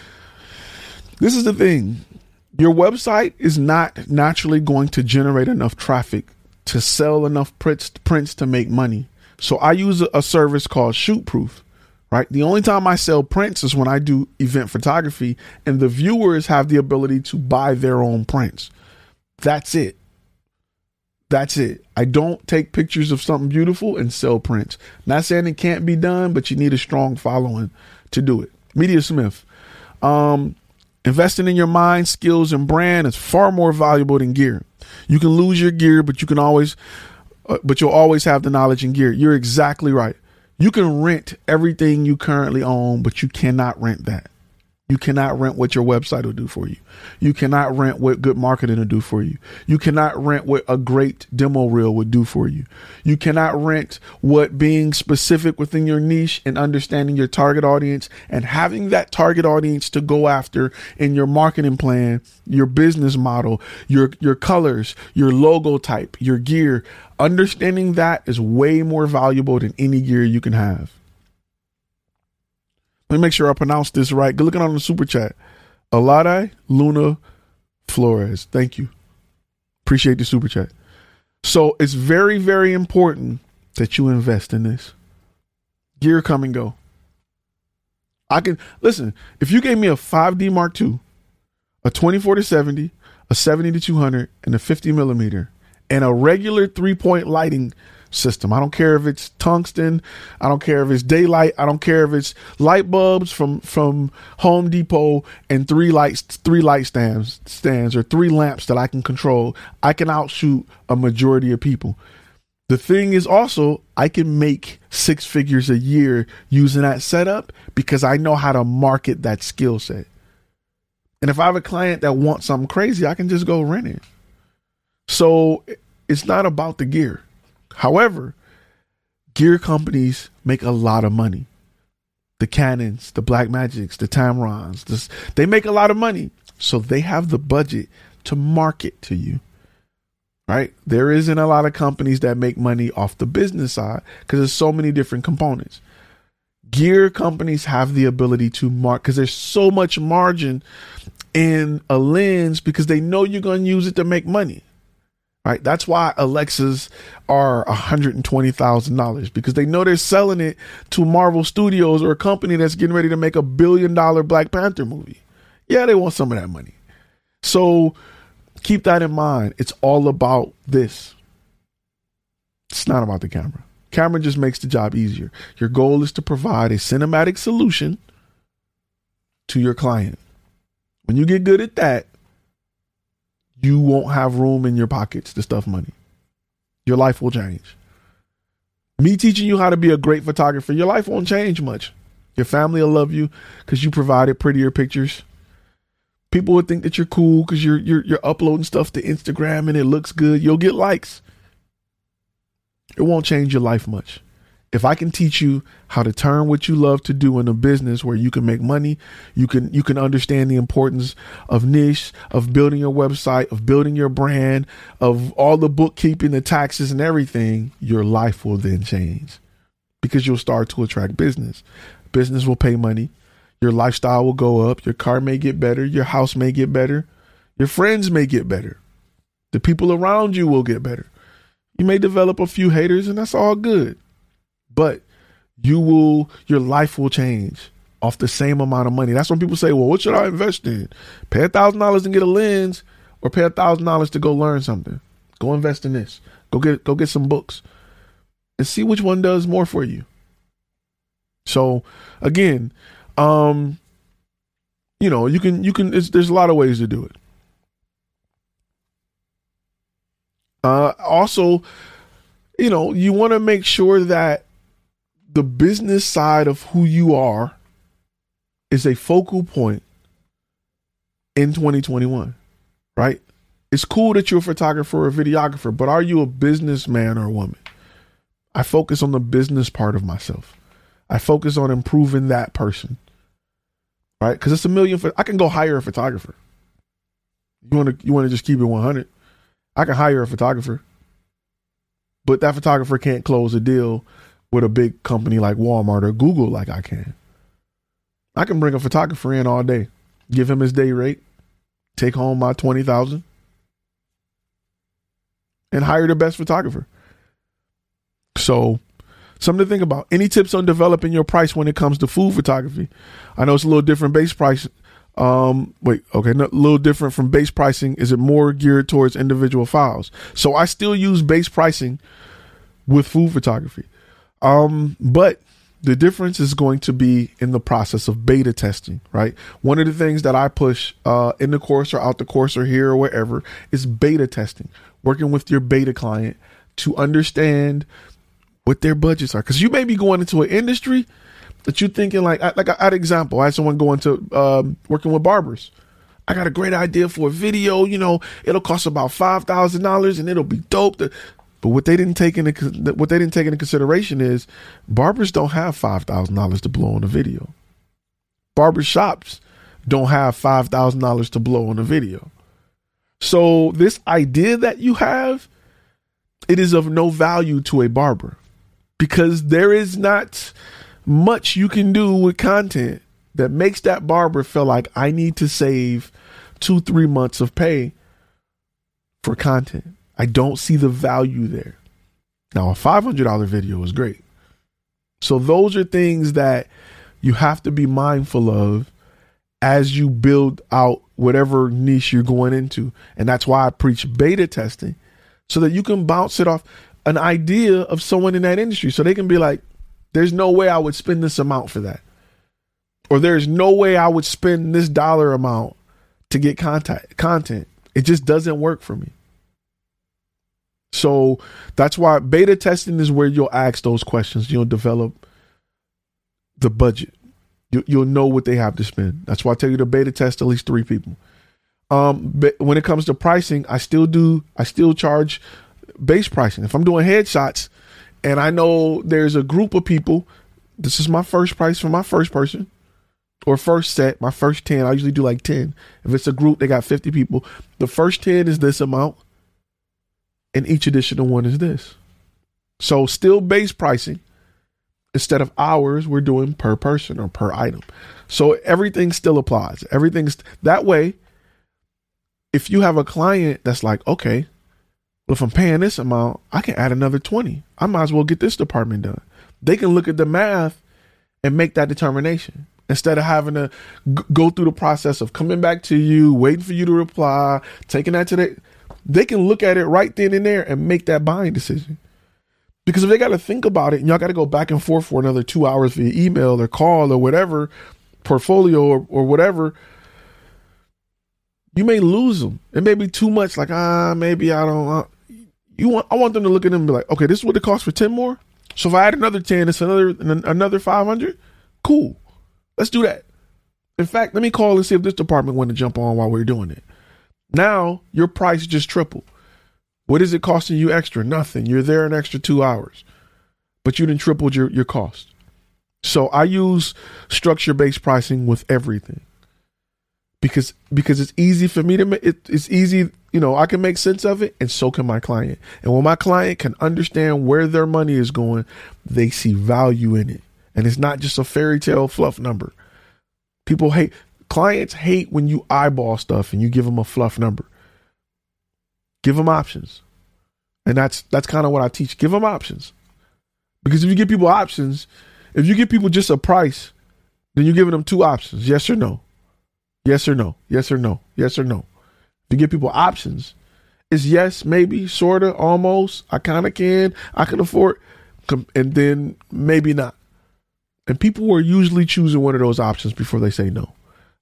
this is the thing. Your website is not naturally going to generate enough traffic to sell enough prints prints to make money. So I use a, service called Shootproof. Right. The only time I sell prints is when I do event photography and the viewers have the ability to buy their own prints. That's it. That's it. I don't take pictures of something beautiful and sell prints. Not saying it can't be done, but you need a strong following to do it. Media Smith. Um, investing in your mind, skills, and brand is far more valuable than gear. You can lose your gear, but you can always uh, but you'll always have the knowledge and gear. You're exactly right. You can rent everything you currently own, but you cannot rent that. You cannot rent what your website will do for you. You cannot rent what good marketing will do for you. You cannot rent what a great demo reel would do for you. You cannot rent what being specific within your niche and understanding your target audience and having that target audience to go after in your marketing plan, your business model, your your colors, your logo type, your gear. Understanding that is way more valuable than any gear you can have. Let me make sure I pronounce this right. Good looking on the super chat. Alade Luna Flores. Thank you. Appreciate the super chat. So it's very, very important that you invest in this. Gear come and go. I can listen, if you gave me a 5D Mark II, a 24 to 70, a 70 to 200, and a 50 millimeter, and a regular three point lighting system. I don't care if it's tungsten. I don't care if it's daylight. I don't care if it's light bulbs from from Home Depot and three lights, three light stands stands or three lamps that I can control. I can outshoot a majority of people. The thing is also I can make six figures a year using that setup because I know how to market that skill set. And if I have a client that wants something crazy, I can just go rent it. So it's not about the gear. However, gear companies make a lot of money. The Canons, the Blackmagics, the Tamrons, this, they make a lot of money. So they have the budget to market to you. Right? There isn't a lot of companies that make money off the business side because there's so many different components. Gear companies have the ability to mark because there's so much margin in a lens because they know you're going to use it to make money right? That's why Alexas are $120,000 because they know they're selling it to Marvel Studios or a company that's getting ready to make a billion dollar Black Panther movie. Yeah, they want some of that money. So keep that in mind. It's all about this. It's not about the camera. Camera just makes the job easier. Your goal is to provide a cinematic solution to your client. When you get good at that, you won't have room in your pockets to stuff money. Your life will change. Me teaching you how to be a great photographer, your life won't change much. Your family will love you because you provided prettier pictures. People would think that you're cool because you're you're you're uploading stuff to Instagram and it looks good. You'll get likes. It won't change your life much. If I can teach you how to turn what you love to do in a business where you can make money, you can you can understand the importance of niche, of building your website, of building your brand, of all the bookkeeping, the taxes and everything, your life will then change. Because you'll start to attract business. Business will pay money. Your lifestyle will go up, your car may get better, your house may get better, your friends may get better. The people around you will get better. You may develop a few haters and that's all good but you will your life will change off the same amount of money. That's when people say, "Well, what should I invest in? Pay a thousand dollars and get a lens, or pay a thousand dollars to go learn something. Go invest in this. Go get go get some books, and see which one does more for you." So, again, um, you know, you can you can. there's a lot of ways to do it. Uh, also, you know, you want to make sure that the business side of who you are is a focal point in 2021, right? It's cool that you're a photographer or a videographer, but are you a businessman or a woman? I focus on the business part of myself. I focus on improving that person, right? Because it's a million. I can go hire a photographer. You want to you want to just keep it 100. I can hire a photographer, but that photographer can't close a deal with a big company like Walmart or Google like I can. I can bring a photographer in all day, give him his day rate, take home my 20,000 and hire the best photographer. So, something to think about. Any tips on developing your price when it comes to food photography? I know it's a little different base price. Um, wait, okay, a little different from base pricing. Is it more geared towards individual files? So I still use base pricing with food photography. Um, but the difference is going to be in the process of beta testing, right? One of the things that I push uh, in the course or out the course or here or wherever is beta testing, working with your beta client to understand what their budgets are. Because you may be going into an industry that you're thinking like, like an example. I had someone going to um, working with barbers. I got a great idea for a video. You know, it'll cost about five thousand dollars, and it'll be dope. But what they didn't take into what they didn't take into consideration is barbers don't have five thousand dollars to blow on a video. Barber shops don't have five thousand dollars to blow on a video. So this idea that you have, it is of no value to a barber because there is not much you can do with content that makes that barber feel like I need to save two, three months of pay for content. I don't see the value there. Now, a $500 video is great. So, those are things that you have to be mindful of as you build out whatever niche you're going into. And that's why I preach beta testing so that you can bounce it off an idea of someone in that industry. So they can be like, there's no way I would spend this amount for that. Or there's no way I would spend this dollar amount to get contact content. It just doesn't work for me. So that's why beta testing is where you'll ask those questions. You'll develop the budget. You, will know what they have to spend. That's why I tell you to beta test at least three people. Um, but when it comes to pricing, I still do. I still charge base pricing. If I'm doing headshots, and I know there's a group of people, this is my first price for my first person or first set, my first 10. I usually do like 10. If it's a group, they got 50 people. The first 10 is this amount and each additional one is this. So still base pricing. Instead of hours, we're doing per person or per item. So everything still applies. Everything's that way. If you have a client that's like, okay, well, if I'm paying this amount, I can add another 20. I might as well get this department done. They can look at the math and make that determination instead of having to g- go through the process of coming back to you, waiting for you to reply, taking that to the they can look at it right then and there and make that buying decision. Because if they got to think about it and y'all got to go back and forth for another two hours via email or call or whatever, portfolio or, or whatever, you may lose them. It may be too much. Like ah, maybe I don't. Uh, you want? I want them to look at them and be like, okay, this is what it costs for ten more. So if I add another ten, it's another another five hundred. Cool, let's do that. In fact, let me call and see if this department want to jump on while we're doing it. Now your price just tripled. What is it costing you extra? Nothing. You're there an extra two hours. but you didn't tripled your, your cost. So I use structure based pricing with everything because because it's easy for me to make it, it's easy you know I can make sense of it and so can my client and when my client can understand where their money is going they see value in it and it's not just a fairy tale fluff number people hate clients hate when you eyeball stuff and you give them a fluff number give them options and that's that's kind of what I teach give them options because if you give people options if you give people just a price then you're giving them two options yes or no Yes or no? Yes or no? Yes or no? If you give people options, it's yes, maybe, sorta, almost. I kind of can. I can afford, and then maybe not. And people are usually choosing one of those options before they say no.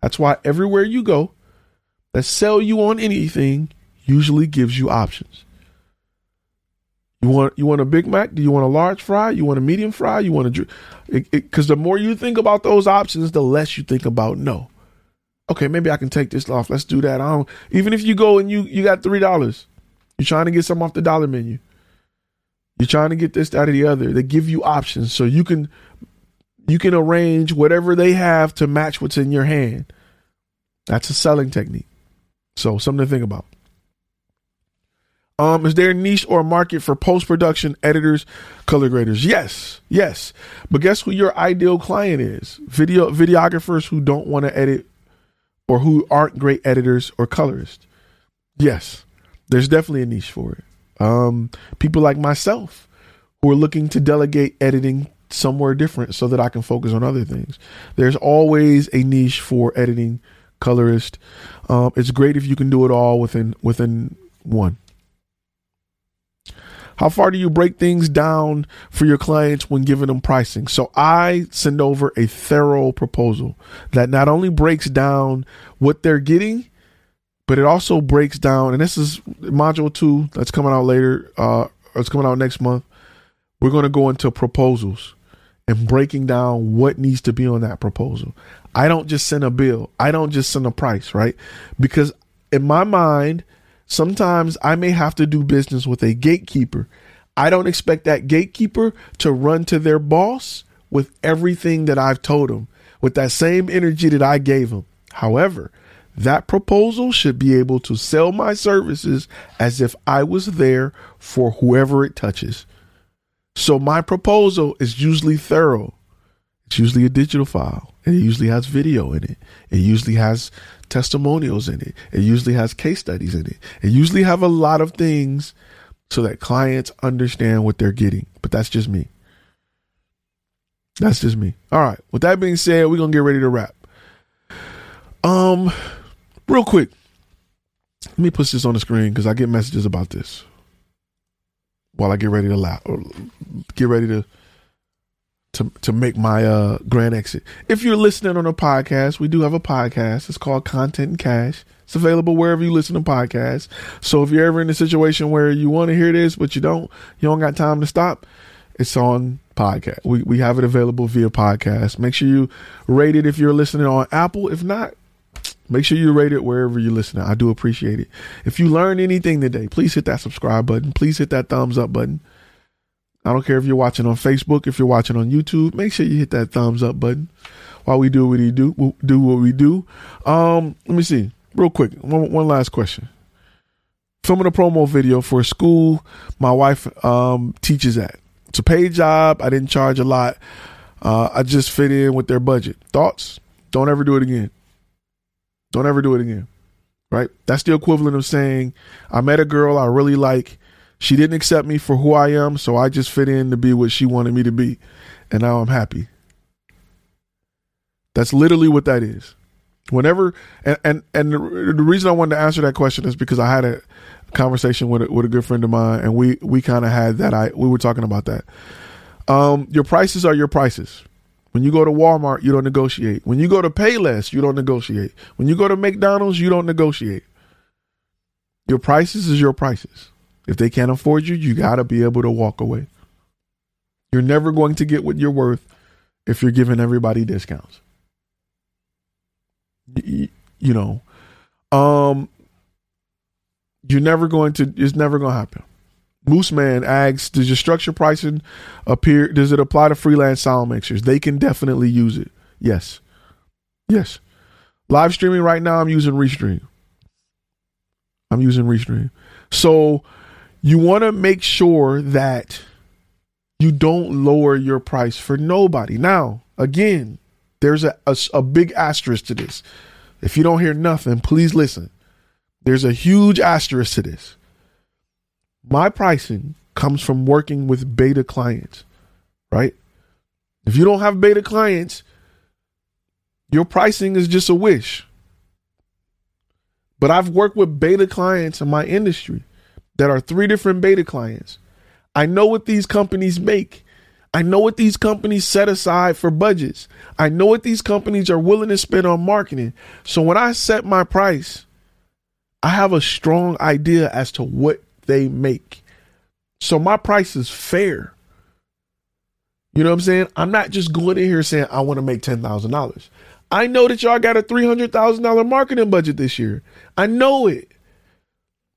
That's why everywhere you go that sell you on anything usually gives you options. You want you want a Big Mac? Do you want a large fry? You want a medium fry? You want a because the more you think about those options, the less you think about no okay, maybe I can take this off. Let's do that. I don't, even if you go and you you got three dollars, you're trying to get some off the dollar menu. You're trying to get this, that, or the other. They give you options so you can you can arrange whatever they have to match what's in your hand. That's a selling technique. So something to think about. Um, is there a niche or a market for post production editors, color graders? Yes, yes. But guess who your ideal client is? Video videographers who don't want to edit or who aren't great editors or colorists. Yes, there's definitely a niche for it. Um, people like myself who are looking to delegate editing somewhere different so that I can focus on other things. There's always a niche for editing, colorist. Um, it's great if you can do it all within within one. How far do you break things down for your clients when giving them pricing? So I send over a thorough proposal that not only breaks down what they're getting, but it also breaks down, and this is module two that's coming out later, uh, it's coming out next month. We're going to go into proposals and breaking down what needs to be on that proposal. I don't just send a bill. I don't just send a price, right? Because in my mind, Sometimes I may have to do business with a gatekeeper. I don't expect that gatekeeper to run to their boss with everything that I've told them, with that same energy that I gave them. However, that proposal should be able to sell my services as if I was there for whoever it touches. So my proposal is usually thorough. It's usually a digital file it usually has video in it. It usually has testimonials in it. It usually has case studies in it. It usually have a lot of things so that clients understand what they're getting. But that's just me. That's just me. All right. With that being said, we're gonna get ready to wrap. Um, real quick, let me put this on the screen because I get messages about this while I get ready to get ready to to to make my uh grand exit. If you're listening on a podcast, we do have a podcast. It's called Content and Cash. It's available wherever you listen to podcasts. So if you're ever in a situation where you want to hear this but you don't, you don't got time to stop, it's on podcast. We we have it available via podcast. Make sure you rate it if you're listening on Apple. If not, make sure you rate it wherever you're listening. I do appreciate it. If you learned anything today, please hit that subscribe button. Please hit that thumbs up button. I don't care if you're watching on Facebook, if you're watching on YouTube, make sure you hit that thumbs up button while we do what we do. Do what we do. Um, let me see, real quick. One, one last question. Filming a promo video for a school my wife um, teaches at. It's a paid job. I didn't charge a lot. Uh, I just fit in with their budget. Thoughts? Don't ever do it again. Don't ever do it again. Right? That's the equivalent of saying, I met a girl I really like she didn't accept me for who I am, so I just fit in to be what she wanted me to be. And now I'm happy. That's literally what that is. Whenever and and, and the, the reason I wanted to answer that question is because I had a conversation with a, with a good friend of mine, and we we kind of had that. I we were talking about that. Um, your prices are your prices. When you go to Walmart, you don't negotiate. When you go to Payless, you don't negotiate. When you go to McDonald's, you don't negotiate. Your prices is your prices. If they can't afford you, you got to be able to walk away. You're never going to get what you're worth if you're giving everybody discounts. You, know, um, you're never going to, it's never going to happen. Mooseman asks, does your structure pricing appear? Does it apply to freelance sound mixers? They can definitely use it. Yes, yes. Live streaming right now, I'm using Restream. I'm using Restream. So you want to make sure that you don't lower your price for nobody. Now, again, there's a, a, a big asterisk to this. If you don't hear nothing, please listen. There's a huge asterisk to this. My pricing comes from working with beta clients, right? If you don't have beta clients, your pricing is just a wish. But I've worked with beta clients in my industry that are three different beta clients. I know what these companies make. I know what these companies set aside for budgets. I know what these companies are willing to spend on marketing. So when I set my price, I have a strong idea as to what they make. So my price is fair. You know what I'm saying? I'm not just going in here saying I want to make $10,000. I know that y'all got a $300,000 marketing budget this year. I know it.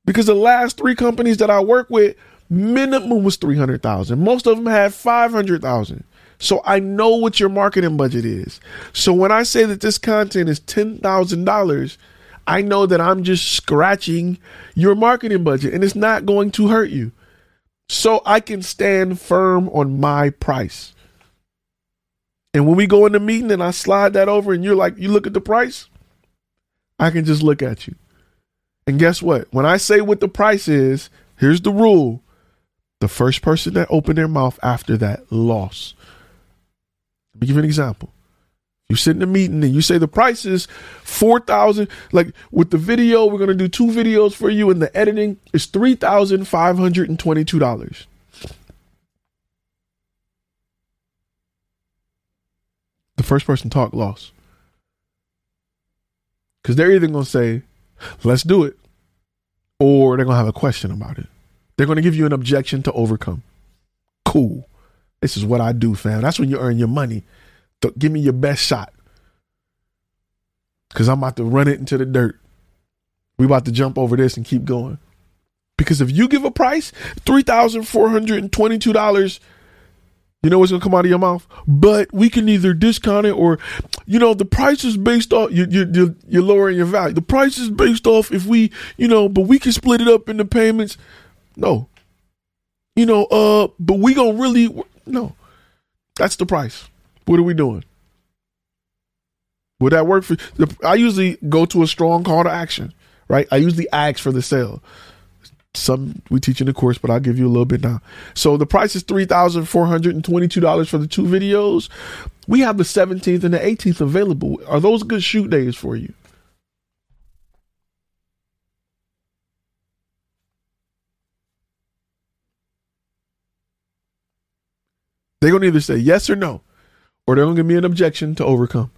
Because the last three companies that I work with, minimum was 300,000. Most of them had 500,000. So I know what your marketing budget is. So when I say that this content is $10,000, I know that I'm just scratching your marketing budget and it's not going to hurt you. So I can stand firm on my price. And when we go in the meeting and I slide that over and you're like, you look at the price, I can just look at you. And guess what? When I say what the price is, here's the rule the first person that opened their mouth after that lost. Let me give you an example. You sit in a meeting and you say the price is four thousand. Like with the video, we're gonna do two videos for you, and the editing is three thousand five hundred and twenty-two dollars. The first person talk lost because they're either gonna say, "Let's do it," or they're gonna have a question about it. They're gonna give you an objection to overcome. Cool. This is what I do, fam. That's when you earn your money give me your best shot. Cause I'm about to run it into the dirt. We about to jump over this and keep going. Because if you give a price, three thousand four hundred and twenty-two dollars, you know what's gonna come out of your mouth. But we can either discount it or, you know, the price is based off you you you're, lowering your value. The price is based off if we, you know, but we can split it up into payments. No, you know, uh, but we gonna really no. That's the price. What are we doing? Would that work for? you? I usually go to a strong call to action, right? I usually ask for the sale. Some we teach in the course, but I'll give you a little bit now. So the price is three thousand four hundred and twenty-two dollars for the two videos. We have the seventeenth and the eighteenth available. Are those good shoot days for you? They're gonna either say yes or no or they're going to give me an objection to overcome.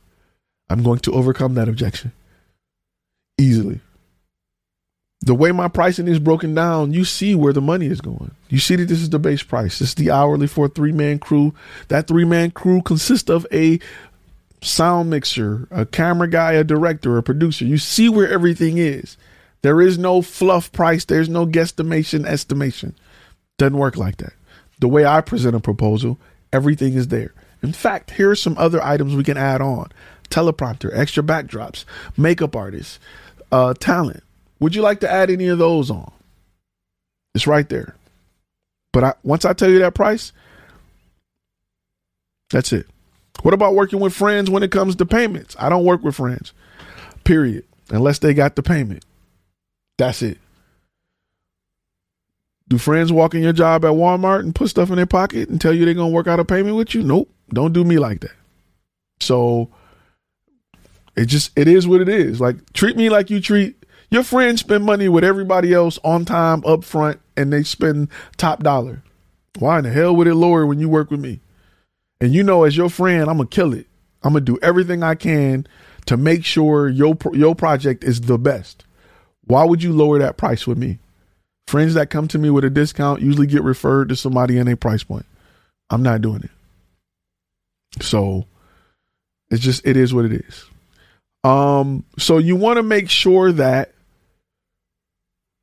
I'm going to overcome that objection easily. The way my pricing is broken down, you see where the money is going. You see that this is the base price. This is the hourly for a three man crew. That three man crew consists of a sound mixer, a camera guy, a director, a producer. You see where everything is. There is no fluff price. There's no guesstimation, estimation. Doesn't work like that. The way I present a proposal, everything is there. In fact, here are some other items we can add on teleprompter, extra backdrops, makeup artist, uh, talent. Would you like to add any of those on? It's right there. But I, once I tell you that price, that's it. What about working with friends when it comes to payments? I don't work with friends, period, unless they got the payment. That's it. Do friends walk in your job at Walmart and put stuff in their pocket and tell you they're to work out a payment with you? Nope. Don't do me like that. So it just it is what it is. Like treat me like you treat your friends spend money with everybody else on time up front and they spend top dollar. Why in the hell would it lower when you work with me? And you know as your friend, I'm gonna kill it. I'm gonna do everything I can to make sure your your project is the best. Why would you lower that price with me? Friends that come to me with a discount usually get referred to somebody in a price point. I'm not doing it. So it's just it is what it is. Um, so you want to make sure that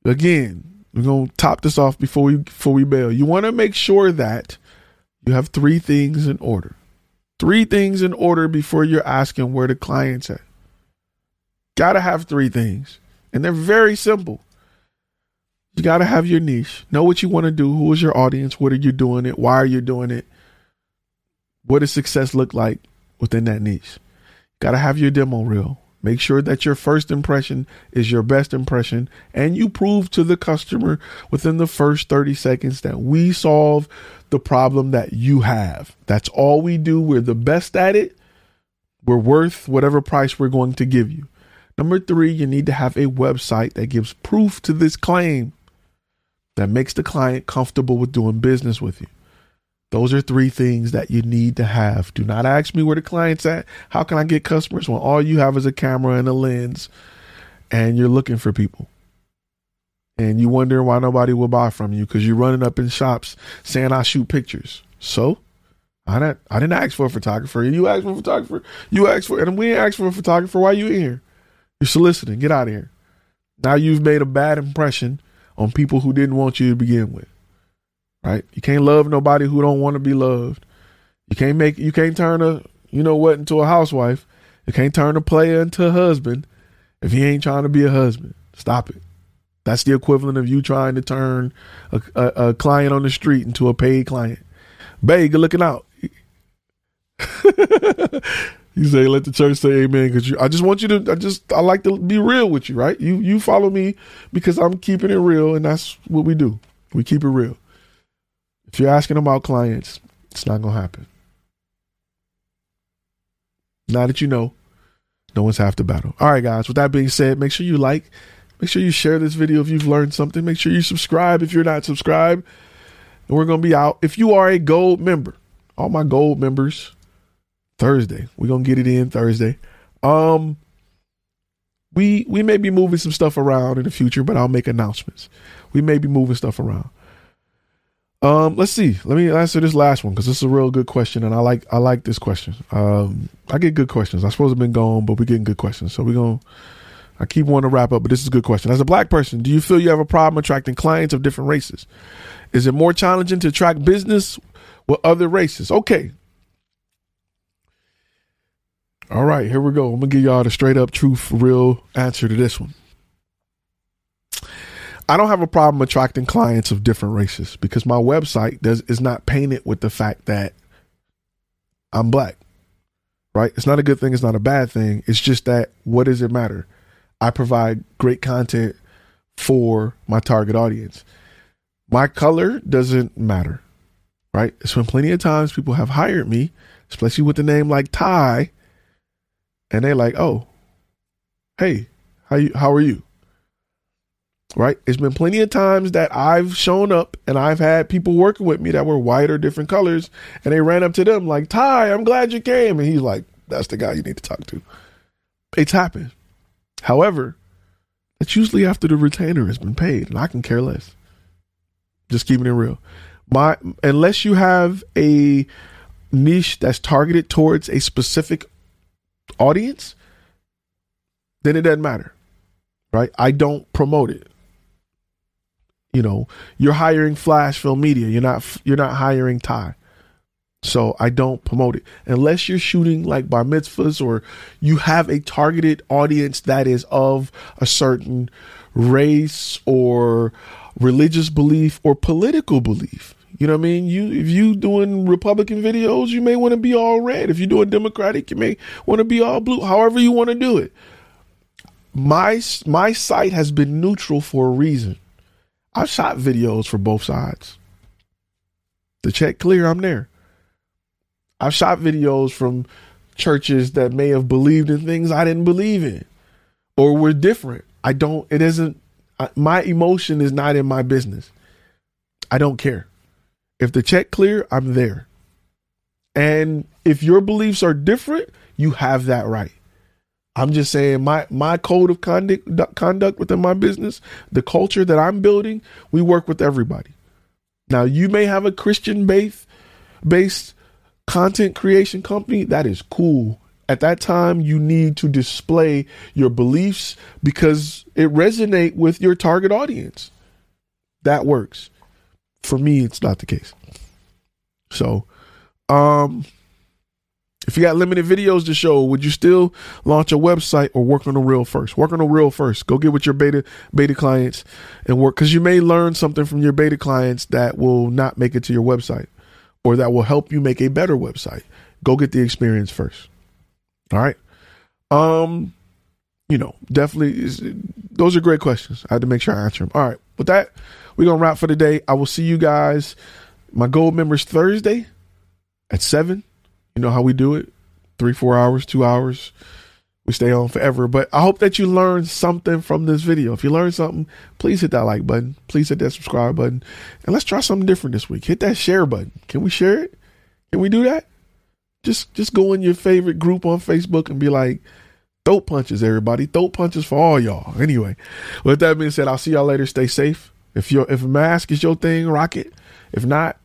again, we're gonna top this off before we before we bail. You want to make sure that you have three things in order. Three things in order before you're asking where the client's at. Gotta have three things. And they're very simple. You gotta have your niche. Know what you want to do. Who is your audience? What are you doing it? Why are you doing it? What does success look like within that niche? Gotta have your demo reel. Make sure that your first impression is your best impression and you prove to the customer within the first 30 seconds that we solve the problem that you have. That's all we do. We're the best at it. We're worth whatever price we're going to give you. Number three, you need to have a website that gives proof to this claim that makes the client comfortable with doing business with you. Those are three things that you need to have. Do not ask me where the client's at. How can I get customers when all you have is a camera and a lens and you're looking for people? And you wonder why nobody will buy from you because you're running up in shops saying I shoot pictures. So I didn't I didn't ask for a photographer. You asked for a photographer. You asked for and we didn't ask for a photographer. Why are you here? You're soliciting. Get out of here. Now you've made a bad impression on people who didn't want you to begin with right? You can't love nobody who don't want to be loved. You can't make you can't turn a you know what into a housewife. You can't turn a player into a husband if he ain't trying to be a husband. Stop it. That's the equivalent of you trying to turn a, a, a client on the street into a paid client. Babe, good looking out. you say let the church say amen because I just want you to I just I like to be real with you, right? You you follow me because I'm keeping it real and that's what we do. We keep it real. If you're asking about clients, it's not to happen. Now that you know, no one's half the battle. All right, guys. With that being said, make sure you like, make sure you share this video if you've learned something. Make sure you subscribe if you're not subscribed. And we're to be out. If you are a gold member, all my gold members, Thursday. We're to get it in Thursday. Um, we we may be moving some stuff around in the future, but I'll make announcements. We may be moving stuff around. Um, let's see. Let me answer this last one because this is a real good question, and I like I like this question. Um, I get good questions. I suppose I've been gone, but we're getting good questions. So we're gonna. I keep wanting to wrap up, but this is a good question. As a black person, do you feel you have a problem attracting clients of different races? Is it more challenging to attract business with other races? Okay. All right, here we go. I'm gonna give y'all the straight up, truth, real answer to this one. I don't have a problem attracting clients of different races because my website does is not painted with the fact that I'm black. Right? It's not a good thing, it's not a bad thing. It's just that what does it matter? I provide great content for my target audience. My color doesn't matter. Right? It's been plenty of times people have hired me, especially with a name like Ty, and they're like, "Oh, hey, how you how are you?" right? It's been plenty of times that I've shown up and I've had people working with me that were white or different colors, and they ran up to them like, Ty, I'm glad you came. And he's like, That's the guy you need to talk to. It's happened. However, it's usually after the retainer has been paid, and I can care less. Just keeping it real. My unless you have a niche that's targeted towards a specific audience, then it doesn't matter. Right? I don't promote it you know you're hiring flash film media you're not you're not hiring Ty so i don't promote it unless you're shooting like bar mitzvahs or you have a targeted audience that is of a certain race or religious belief or political belief you know what I mean? You if you doing Republican videos, you may want to be all red. If you're doing Democratic, you may want to be all blue. However you want to do it. My my site has been neutral for a reason. I've shot videos for both sides. The check clear, I'm there. I've shot videos from churches that may have believed in things I didn't believe in or were different. I don't, it isn't, my emotion is not in my business. I don't care. If the check clear, I'm there. And if your beliefs are different, you have that right. I'm just saying my my code of conduct conduct within my business, the culture that I'm building, we work with everybody. Now you may have a Christian based based content creation company, that is cool. At that time you need to display your beliefs because it resonate with your target audience. that works. For me, it's not the case. So, um, if you got limited videos to show, would you still launch a website or work on a reel first? Work on a reel first. Go get with your beta beta clients and work because you may learn something from your beta clients that will not make it to your website or that will help you make a better website. Go get the experience first. All right. Um, you know, definitely those are great questions. I had to make sure I answer them. All right. With that, we're gonna wrap for the day. I will see you guys. My gold members Thursday at seven. You know how we do it. Three, four hours, two hours. We stay on forever. But I hope that you learned something from this video. If you learned something, please hit that like button. Please hit that subscribe button. And let's try something different this week. Hit that share button. Can we share it? Can we do that? Just just go in your favorite group on Facebook and be like, throat punches, everybody. Throat punches for all y'all. Anyway, with that being said, I'll see y'all later. Stay safe. If your if a mask is your thing, rock it. If not,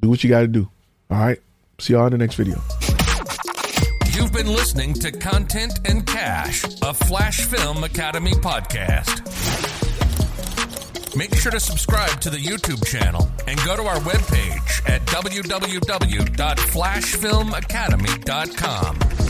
do what you gotta do. All right. See y'all in the next video. You've been listening to Content and Cash, a Flash Film Academy podcast. Make sure to subscribe to the YouTube channel and go to our webpage at www.flashfilmacademy.com.